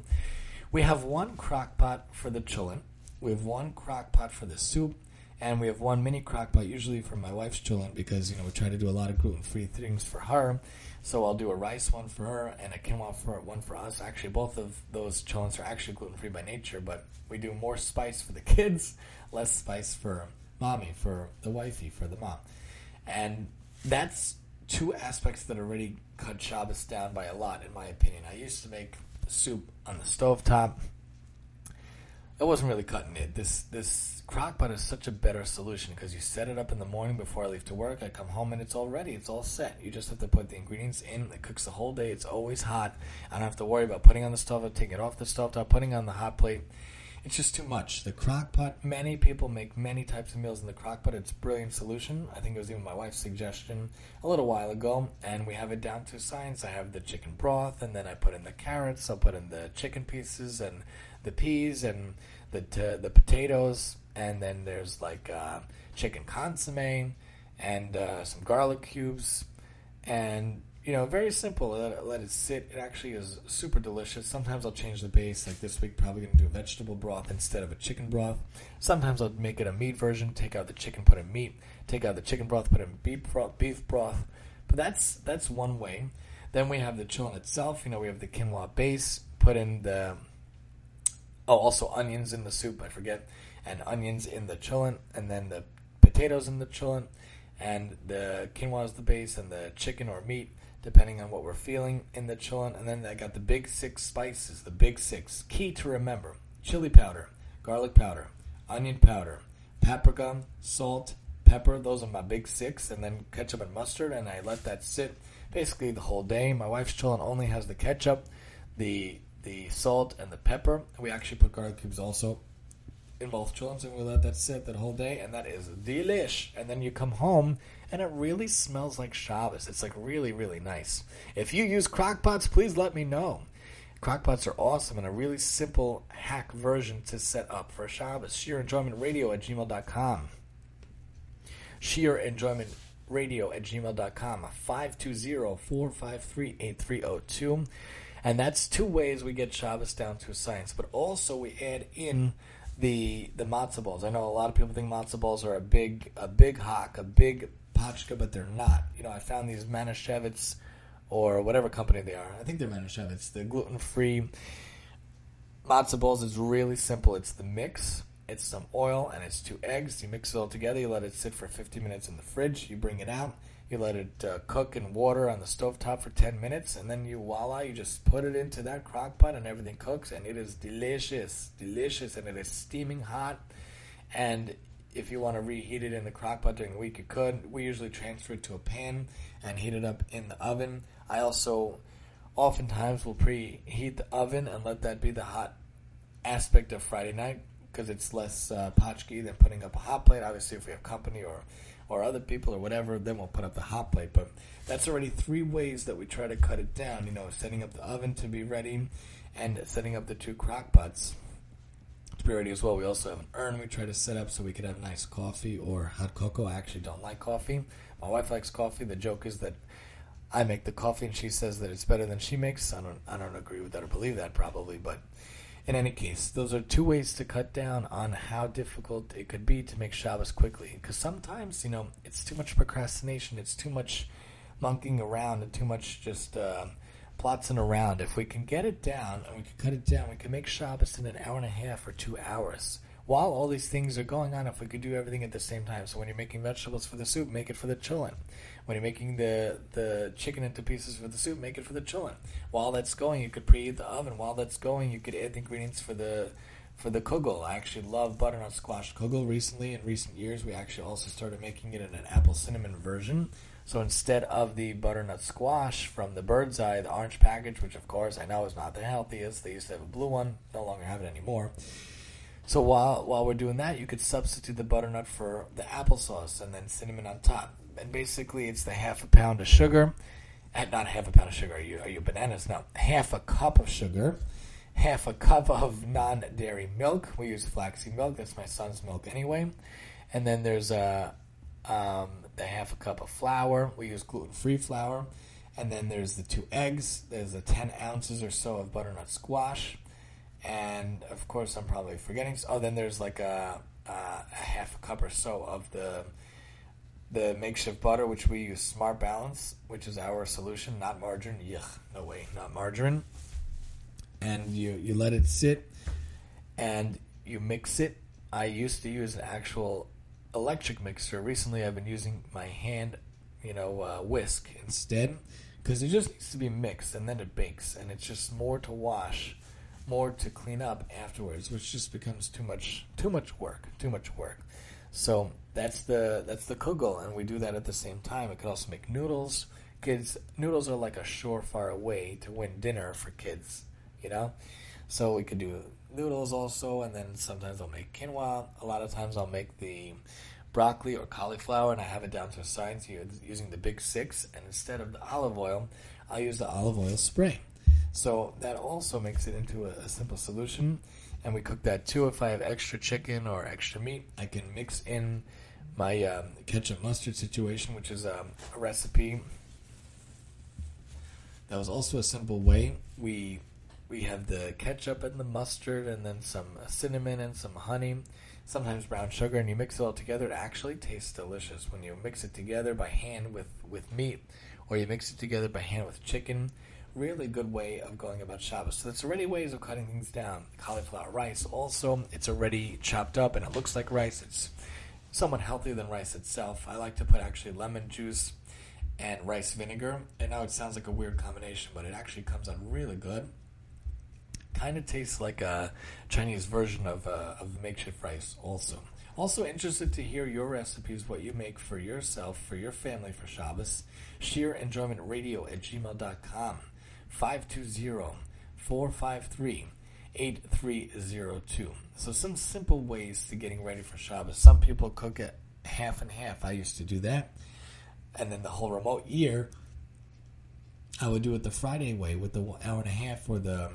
A: We have one crock pot for the children we have one crock pot for the soup, and we have one mini crock pot, usually for my wife's children, because you know we try to do a lot of gluten free things for her. So I'll do a rice one for her and a quinoa for one for us. Actually, both of those children are actually gluten free by nature, but we do more spice for the kids, less spice for mommy, for the wifey, for the mom, and that's two aspects that already cut Shabbos down by a lot, in my opinion. I used to make soup on the stove top it wasn't really cutting it. This this crock pot is such a better solution because you set it up in the morning before I leave to work. I come home and it's all ready. It's all set. You just have to put the ingredients in. It cooks the whole day. It's always hot. I don't have to worry about putting on the stove, taking it off the stove, top, putting on the hot plate. It's just too much. The crock pot. Many people make many types of meals in the crock pot. It's a brilliant solution. I think it was even my wife's suggestion a little while ago, and we have it down to science. I have the chicken broth, and then I put in the carrots. I'll put in the chicken pieces and the peas and the t- the potatoes, and then there's like uh, chicken consomme and uh, some garlic cubes, and you know, very simple. Let it, let it sit. It actually is super delicious. Sometimes I'll change the base. Like this week, probably going to do a vegetable broth instead of a chicken broth. Sometimes I'll make it a meat version. Take out the chicken, put in meat. Take out the chicken broth, put in beef broth. Beef broth. But that's that's one way. Then we have the chillin itself. You know, we have the quinoa base. Put in the Oh, also onions in the soup. I forget, and onions in the chillin, and then the potatoes in the chillin, and the quinoa is the base, and the chicken or meat, depending on what we're feeling in the chillin. And then I got the big six spices. The big six key to remember: chili powder, garlic powder, onion powder, paprika, salt, pepper. Those are my big six, and then ketchup and mustard. And I let that sit basically the whole day. My wife's chillin only has the ketchup, the the salt and the pepper. We actually put garlic cubes also in both chillins, and we let that sit that whole day, and that is delish. And then you come home, and it really smells like Shabbos. It's like really, really nice. If you use crockpots, please let me know. Crockpots are awesome and a really simple hack version to set up for Shabbos. Shiur Enjoyment Radio at gmail.com. Shiur Enjoyment Radio at gmail.com. 520 453 8302. And that's two ways we get Shabbos down to science. But also we add in the the matzo balls. I know a lot of people think matzo balls are a big a big hawk, a big pachka, but they're not. You know, I found these Manischewitz or whatever company they are. I think they're Manischewitz. The gluten free matzo balls is really simple. It's the mix. It's some oil and it's two eggs. You mix it all together. You let it sit for 50 minutes in the fridge. You bring it out. You let it uh, cook in water on the stove top for 10 minutes, and then you voila, you just put it into that crock pot, and everything cooks, and it is delicious, delicious, and it is steaming hot. And if you want to reheat it in the crock pot during the week, you could. We usually transfer it to a pan and heat it up in the oven. I also oftentimes will preheat the oven and let that be the hot aspect of Friday night because it's less uh, potchki than putting up a hot plate. Obviously, if we have company or or other people or whatever, then we'll put up the hot plate. But that's already three ways that we try to cut it down. You know, setting up the oven to be ready and setting up the two crock pots ready as well. We also have an urn we try to set up so we could have nice coffee or hot cocoa. I actually don't like coffee. My wife likes coffee. The joke is that I make the coffee and she says that it's better than she makes. I don't I don't agree with that or believe that probably, but in any case, those are two ways to cut down on how difficult it could be to make Shabbos quickly. Because sometimes, you know, it's too much procrastination, it's too much monkeying around, and too much just uh, plotzing around. If we can get it down and we can cut it down, we can make Shabbos in an hour and a half or two hours. While all these things are going on, if we could do everything at the same time. So when you're making vegetables for the soup, make it for the children. When you're making the, the chicken into pieces for the soup, make it for the children. While that's going, you could preheat the oven. While that's going, you could add the ingredients for the for the kugel. I actually love butternut squash kugel. Recently, in recent years, we actually also started making it in an apple cinnamon version. So instead of the butternut squash from the Bird's Eye, the orange package, which of course I know is not the healthiest, they used to have a blue one, no longer have it anymore. So while while we're doing that, you could substitute the butternut for the applesauce and then cinnamon on top and basically it's the half a pound of sugar. Uh, not half a pound of sugar. Are you are you bananas? No, half a cup of sugar, half a cup of non-dairy milk. We use flaxseed milk. That's my son's milk anyway. And then there's a um, the half a cup of flour. We use gluten-free flour. And then there's the two eggs. There's the 10 ounces or so of butternut squash. And of course, I'm probably forgetting. Oh, then there's like a, a, a half a cup or so of the the makeshift butter, which we use Smart Balance, which is our solution, not margarine. Yuck, no way, not margarine. And you, you let it sit and you mix it. I used to use an actual electric mixer. Recently, I've been using my hand, you know, uh, whisk instead because it just needs to be mixed and then it bakes, and it's just more to wash, more to clean up afterwards, which just becomes too much, too much work, too much work. So that's the that's the kugel, and we do that at the same time. It could also make noodles. Kids, noodles are like a surefire way to win dinner for kids, you know. So we could do noodles also, and then sometimes I'll make quinoa. A lot of times I'll make the broccoli or cauliflower, and I have it down to a science here using the Big Six. And instead of the olive oil, I'll use the olive oil spray. So that also makes it into a, a simple solution and we cook that too. If I have extra chicken or extra meat, I can mix in my um, ketchup mustard situation, which is um, a recipe that was also a simple way. We we have the ketchup and the mustard, and then some cinnamon and some honey, sometimes brown sugar, and you mix it all together. It actually tastes delicious when you mix it together by hand with with meat, or you mix it together by hand with chicken really good way of going about Shabbos. So that's already ways of cutting things down. Cauliflower rice also, it's already chopped up and it looks like rice. It's somewhat healthier than rice itself. I like to put actually lemon juice and rice vinegar. And now it sounds like a weird combination, but it actually comes out really good. Kind of tastes like a Chinese version of, uh, of makeshift rice also. Also interested to hear your recipes, what you make for yourself, for your family for Shabbos. Shiur Enjoyment Radio at gmail.com. 520-453-8302. So some simple ways to getting ready for Shabbos. Some people cook it half and half. I used to do that. And then the whole remote year, I would do it the Friday way with the hour and a half or the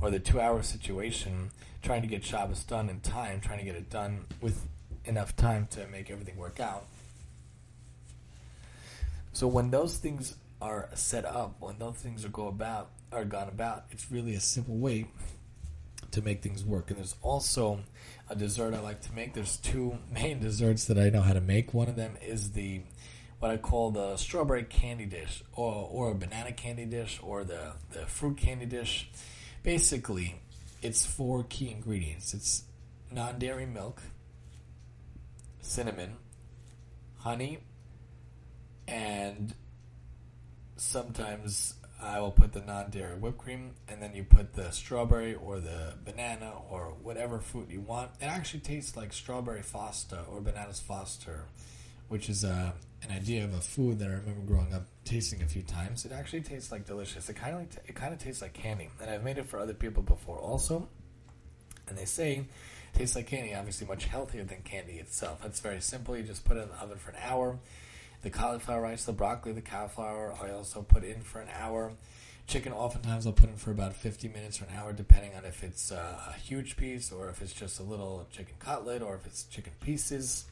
A: or the two hour situation, trying to get Shabbos done in time, trying to get it done with enough time to make everything work out. So when those things are set up, when those things are go about are gone about, it's really a simple way to make things work. And there's also a dessert I like to make. There's two main desserts that I know how to make. One of them is the what I call the strawberry candy dish, or or a banana candy dish, or the the fruit candy dish. Basically, it's four key ingredients. It's non-dairy milk, cinnamon, honey, and sometimes I will put the non-dairy whipped cream, and then you put the strawberry or the banana or whatever fruit you want. It actually tastes like strawberry foster or bananas foster, which is uh, an idea of a food that I remember growing up tasting a few times. It actually tastes like delicious. It kind of like it kind of tastes like candy, and I've made it for other people before also. And they say it tastes like candy. Obviously, much healthier than candy itself. It's very simple. You just put it in the oven for an hour the cauliflower rice, the broccoli, the cauliflower, I also put in for an hour. Chicken, oftentimes I'll put in for about 50 minutes or an hour, depending on if it's uh, a huge piece or if it's just a little chicken cutlet or if it's chicken pieces.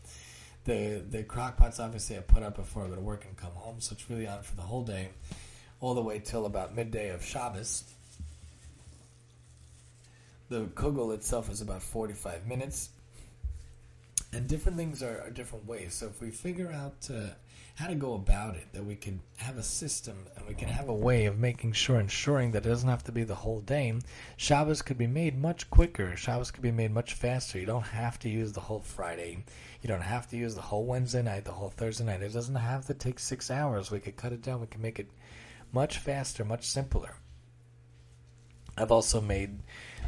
A: The the crock pots, obviously, I put up before I go to work and come home, so it's really on for the whole day, all the way till about midday of Shabbos. The kugel itself is about 45 minutes. And different things are, are different ways. So if we figure out uh, how to go about it, that we can have a system and we can have a way of making sure, ensuring that it doesn't have to be the whole day. Shabbos could be made much quicker. Shabbos could be made much faster. You don't have to use the whole Friday. You don't have to use the whole Wednesday night, the whole Thursday night. It doesn't have to take six hours. We could cut it down. We can make it much faster, much simpler. I've also made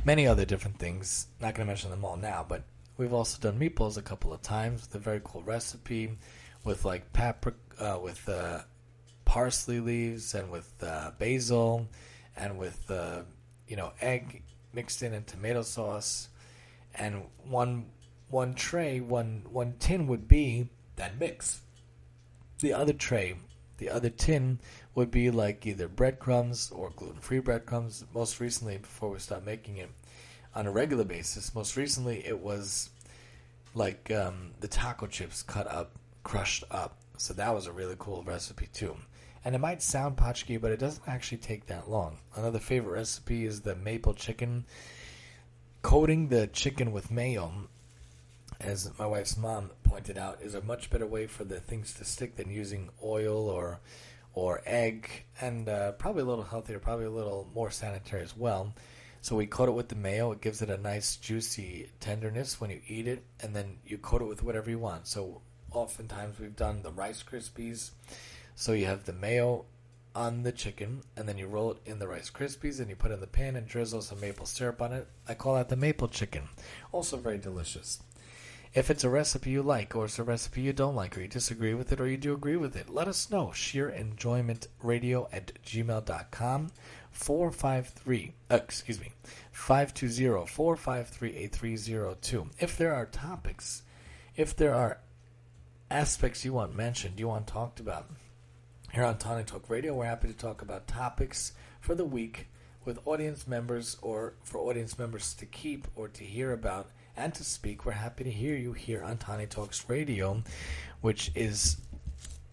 A: many other different things. Not going to mention them all now, but we've also done meatballs a couple of times with a very cool recipe with like paprika, uh, with uh, parsley leaves, and with uh, basil, and with uh, you know egg mixed in and tomato sauce, and one one tray, one one tin would be that mix. The other tray, the other tin would be like either breadcrumbs or gluten-free breadcrumbs. Most recently, before we stopped making it on a regular basis, most recently it was like um, the taco chips cut up crushed up. So that was a really cool recipe too. And it might sound potchki, but it doesn't actually take that long. Another favorite recipe is the maple chicken. Coating the chicken with mayo, as my wife's mom pointed out, is a much better way for the things to stick than using oil or or egg, and uh, probably a little healthier, probably a little more sanitary as well. So we coat it with the mayo. It gives it a nice juicy tenderness when you eat it, and then you coat it with whatever you want. So oftentimes we've done the Rice Krispies. So you have the mayo on the chicken, and then you roll it in the Rice Krispies, and you put it in the pan and drizzle some maple syrup on it. I call that the maple chicken. Also very delicious. If it's a recipe you like, or it's a recipe you don't like, or you disagree with it, or you do agree with it, let us know. ShiurEnjoymentRadio at gmail.com. 453, uh, excuse me, 520 453 8302. If there are topics, if there are aspects you want mentioned, you want talked about. Here on Tani Talk Radio, we're happy to talk about topics for the week with audience members or for audience members to keep or to hear about and to speak. We're happy to hear you here on Tani Talks Radio, which is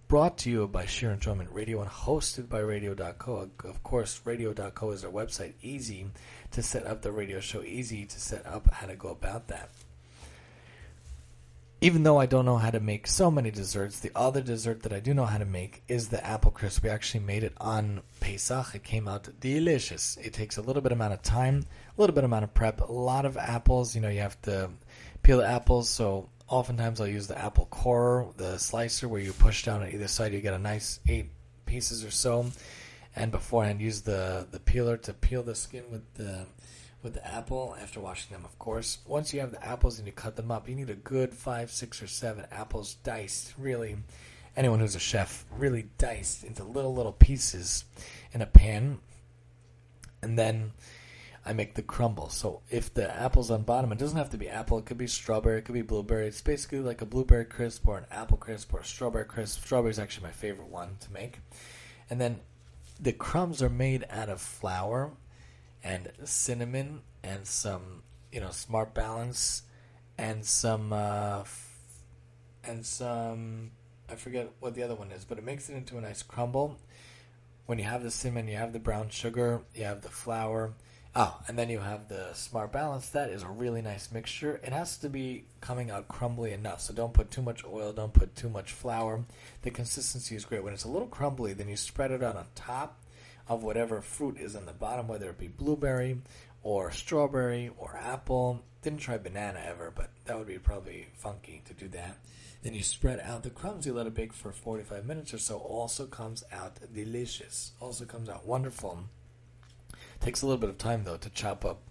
A: brought to you by Shiur Enjoyment Radio and hosted by Radio.co. Of course, Radio.co is our website. Easy to set up the radio show, easy to set up how to go about that even though I don't know how to make so many desserts, the other dessert that I do know how to make is the apple crisp. We actually made it on Pesach. It came out delicious. It takes a little bit amount of time, a little bit amount of prep, a lot of apples. You know, you have to peel the apples. So oftentimes I'll use the apple core, the slicer, where you push down on either side. You get a nice eight pieces or so. And beforehand, use the the peeler to peel the skin with the with the apple after washing them, of course. Once you have the apples and you cut them up, you need a good five, six, or seven apples diced. Really, anyone who's a chef, really diced into little, little pieces in a pan. And then I make the crumble. So if the apple's on bottom, it doesn't have to be apple. It could be strawberry. It could be blueberry. It's basically like a blueberry crisp or an apple crisp or a strawberry crisp. Strawberry is actually my favorite one to make. And then the crumbs are made out of flour and cinnamon and some you know smart balance and some uh, f- and some I forget what the other one is, but it makes it into a nice crumble. When you have the cinnamon, you have the brown sugar, you have the flour. Oh, and then you have the smart balance. That is a really nice mixture. It has to be coming out crumbly enough. So don't put too much oil, don't put too much flour. The consistency is great. When it's a little crumbly, then you spread it out on top of whatever fruit is on the bottom, whether it be blueberry or strawberry or apple. Didn't try banana ever, but that would be probably funky to do that. Then you spread out the crumbs, you let it bake for 45 minutes or so. Also comes out delicious. Also comes out wonderful. Takes a little bit of time though to chop up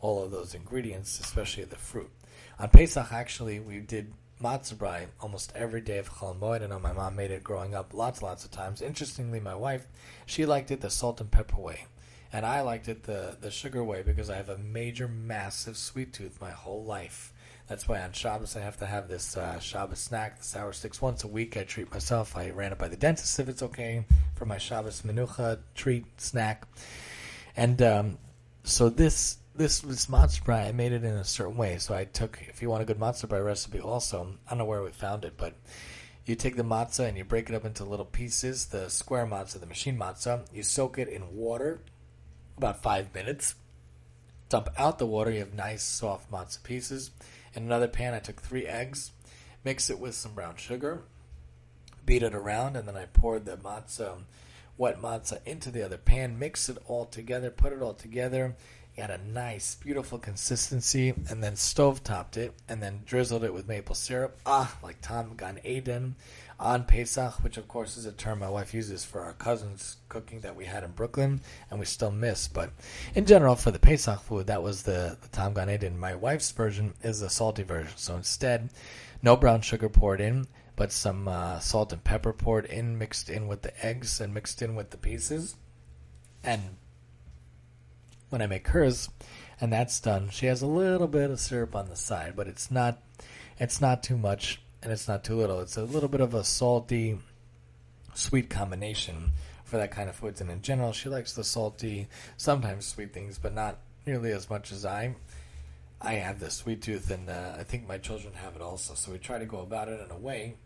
A: all of those ingredients, especially the fruit. On Pesach, actually, we did matzah almost every day of Chol Moed. I know my mom made it growing up lots, and lots of times. Interestingly, my wife, she liked it the salt and pepper way. And I liked it the, the sugar way because I have a major, massive sweet tooth my whole life. That's why on Shabbos I have to have this uh, Shabbos snack, the sour sticks, once a week. I treat myself. I ran it by the dentist if it's okay for my Shabbos menucha treat snack. And um, so this this this matzah brei, I made it in a certain way. So I took, if you want a good matzah brei recipe, also I don't know where we found it, but you take the matzah and you break it up into little pieces. The square matzah, the machine matzah, you soak it in water about five minutes.
B: Dump out the water. You have nice soft matzah pieces. In another pan, I took three eggs, mix it with some brown sugar, beat it around, and then I poured the matzah, wet matzah, into the other pan. Mix it all together. Put it all together. Got a nice, beautiful consistency, and then stove topped it, and then drizzled it with maple syrup. Ah, like Tam Gan Eden on Pesach, which of course is a term my wife uses for our cousins' cooking that we had in Brooklyn and we still miss. But in general, for the Pesach food, that was the, the Tam Gan Eden. My wife's version is the salty version. So instead, no brown sugar poured in, but some uh, salt and pepper poured in, mixed in with the eggs and mixed in with the pieces. And when I make hers, and that's done, she has a little bit of syrup on the side, but it's not it's not too much and it's not too little. It's a little bit of a salty, sweet combination for that kind of foods. And in general, she likes the salty, sometimes sweet things, but not nearly as much as I. I have the sweet tooth, and uh, I think my children have it also. So we try to go about it in a way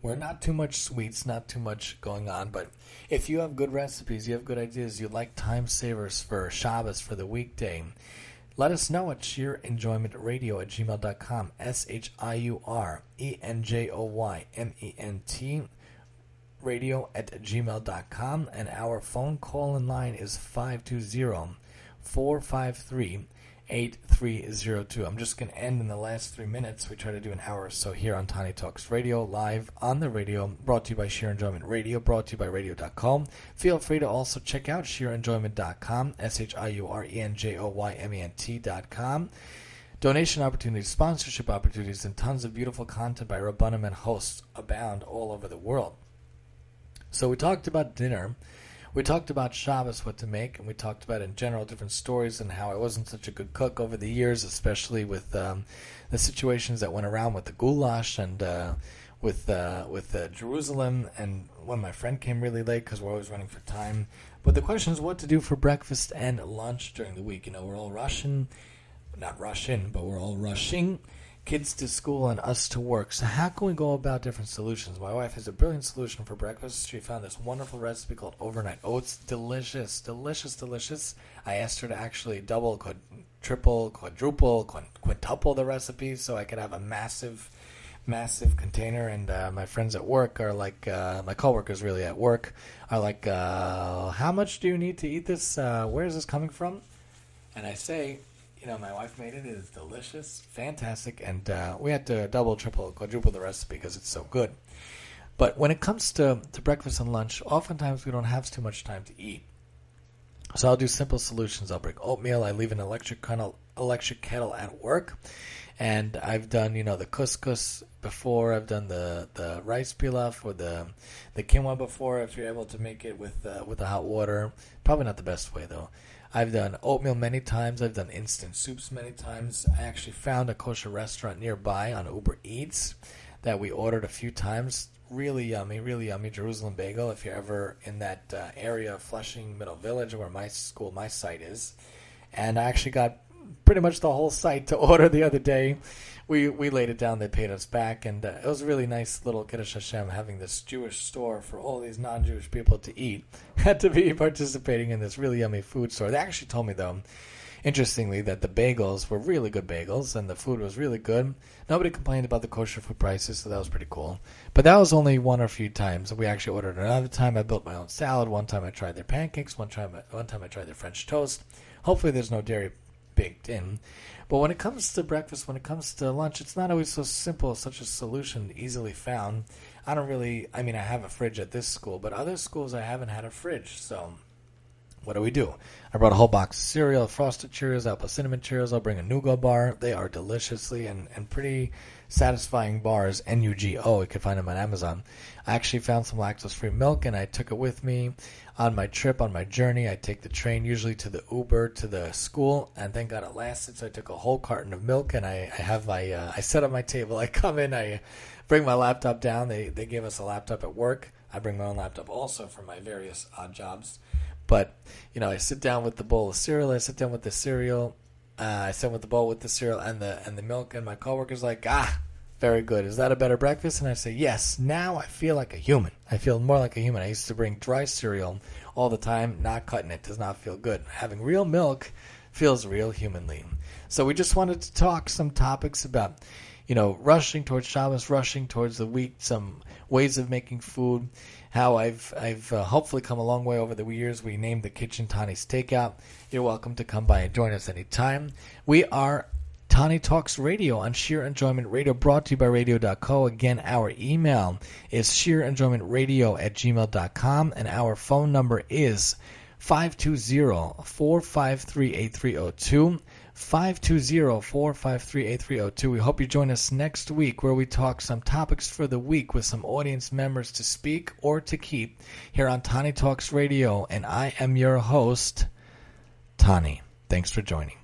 B: where not too much sweets, not too much going on. But if you have good recipes, you have good ideas, you like time savers for Shabbos for the weekday, let us know at shiurenjoymentradio at gmail.com. S H I U R E N J O Y M E N T radio at gmail.com. And our phone call in line is 520 453 8302. I'm just going to end in the last three minutes. We try to do an hour or so here on Tani Talks Radio, live on the radio, brought to you by Shiur Enjoyment Radio, brought to you by radio.com. Feel free to also check out shiurenjoyment.com, S H I U R E N J O Y M E N T.com. Donation opportunities, sponsorship opportunities, and tons of beautiful content by Rabbanim and hosts abound all over the world. So we talked about dinner we talked about Shabbos, what to make, and we talked about in general different stories and how I wasn't such a good cook over the years, especially with um, the situations that went around with the goulash and uh, with uh, with uh, Jerusalem. And when my friend came really late because we're always running for time. But the question is what to do for breakfast and lunch during the week. You know, we're all rushing, not rushing, but we're all rushing kids to school and us to work. So how can we go about different solutions? My wife has a brilliant solution for breakfast. She found this wonderful recipe called overnight oats. Delicious, delicious, delicious. I asked her to actually double, quad, triple, quadruple, quintuple the recipe so I could have a massive, massive container. And uh, my friends at work are like, uh, my coworkers really at work are like, uh, how much do you need to eat this? Uh, where is this coming from? And I say, you know, my wife made it. It is delicious, fantastic, and uh, we had to double, triple, quadruple the recipe because it's so good. But when it comes to, to breakfast and lunch, oftentimes we don't have too much time to eat. So I'll do simple solutions. I'll break oatmeal. I leave an electric kettle, electric kettle at work, and I've done you know the couscous before. I've done the, the rice pilaf or the the quinoa before. If you're able to make it with uh, with the hot water, probably not the best way though. I've done oatmeal many times. I've done instant soups many times. I actually found a kosher restaurant nearby on Uber Eats that we ordered a few times. Really yummy, really yummy Jerusalem bagel. If you're ever in that uh, area of Flushing Middle Village, where my school, my site is, and I actually got pretty much the whole site to order the other day we we laid it down. They paid us back, and uh, it was a really nice little Kiddush Hashem having this Jewish store for all these non-Jewish people to eat. Had to be participating in this really yummy food store. They actually told me though, interestingly, that the bagels were really good bagels, and the food was really good. Nobody complained about the kosher food prices, so that was pretty cool. But that was only one or a few times. We actually ordered another time. I built my own salad. One time I tried their pancakes. One time, one time I tried their French toast. Hopefully, there's no dairy baked in. But when it comes to breakfast, when it comes to lunch, it's not always so simple, such a solution easily found. I don't really, I mean, I have a fridge at this school, but other schools I haven't had a fridge. So what do we do? I brought a whole box of cereal, frosted Cheerios, apple cinnamon Cheerios. I'll bring a NuGo bar. They are deliciously and, and pretty satisfying bars. N-U-G-O. You can find them on Amazon. I actually found some lactose-free milk, and I took it with me on my trip, on my journey. I take the train usually to the Uber to the school, and thank God it lasted. So I took a whole carton of milk, and I, I have my uh, I set up my table. I come in, I bring my laptop down. They they gave us a laptop at work. I bring my own laptop also for my various odd jobs. But you know, I sit down with the bowl of cereal. I sit down with the cereal. Uh, I sit with the bowl with the cereal and the and the milk, and my coworker's like, ah, very good. Is that a better breakfast? And I say, yes. Now I feel like a human. I feel more like a human. I used to bring dry cereal all the time, not cutting it. Does not feel good. Having real milk feels real humanly. So we just wanted to talk some topics about, you know, rushing towards Shabbos, rushing towards the week, some ways of making food, how I've I've uh, hopefully come a long way over the years. We named the kitchen Tani's Takeout. You're welcome to come by and join us anytime. We are Tani Talks Radio on Shiur Enjoyment Radio, brought to you by Radio.co. Again, our email is shiurenjoymentradio at gmail.com, and our phone number is 520-453-8302. 520-453-8302. We hope you join us next week where we talk some topics for the week with some audience members to speak or to keep here on Tani Talks Radio. And I am your host, Tani. Thanks for joining.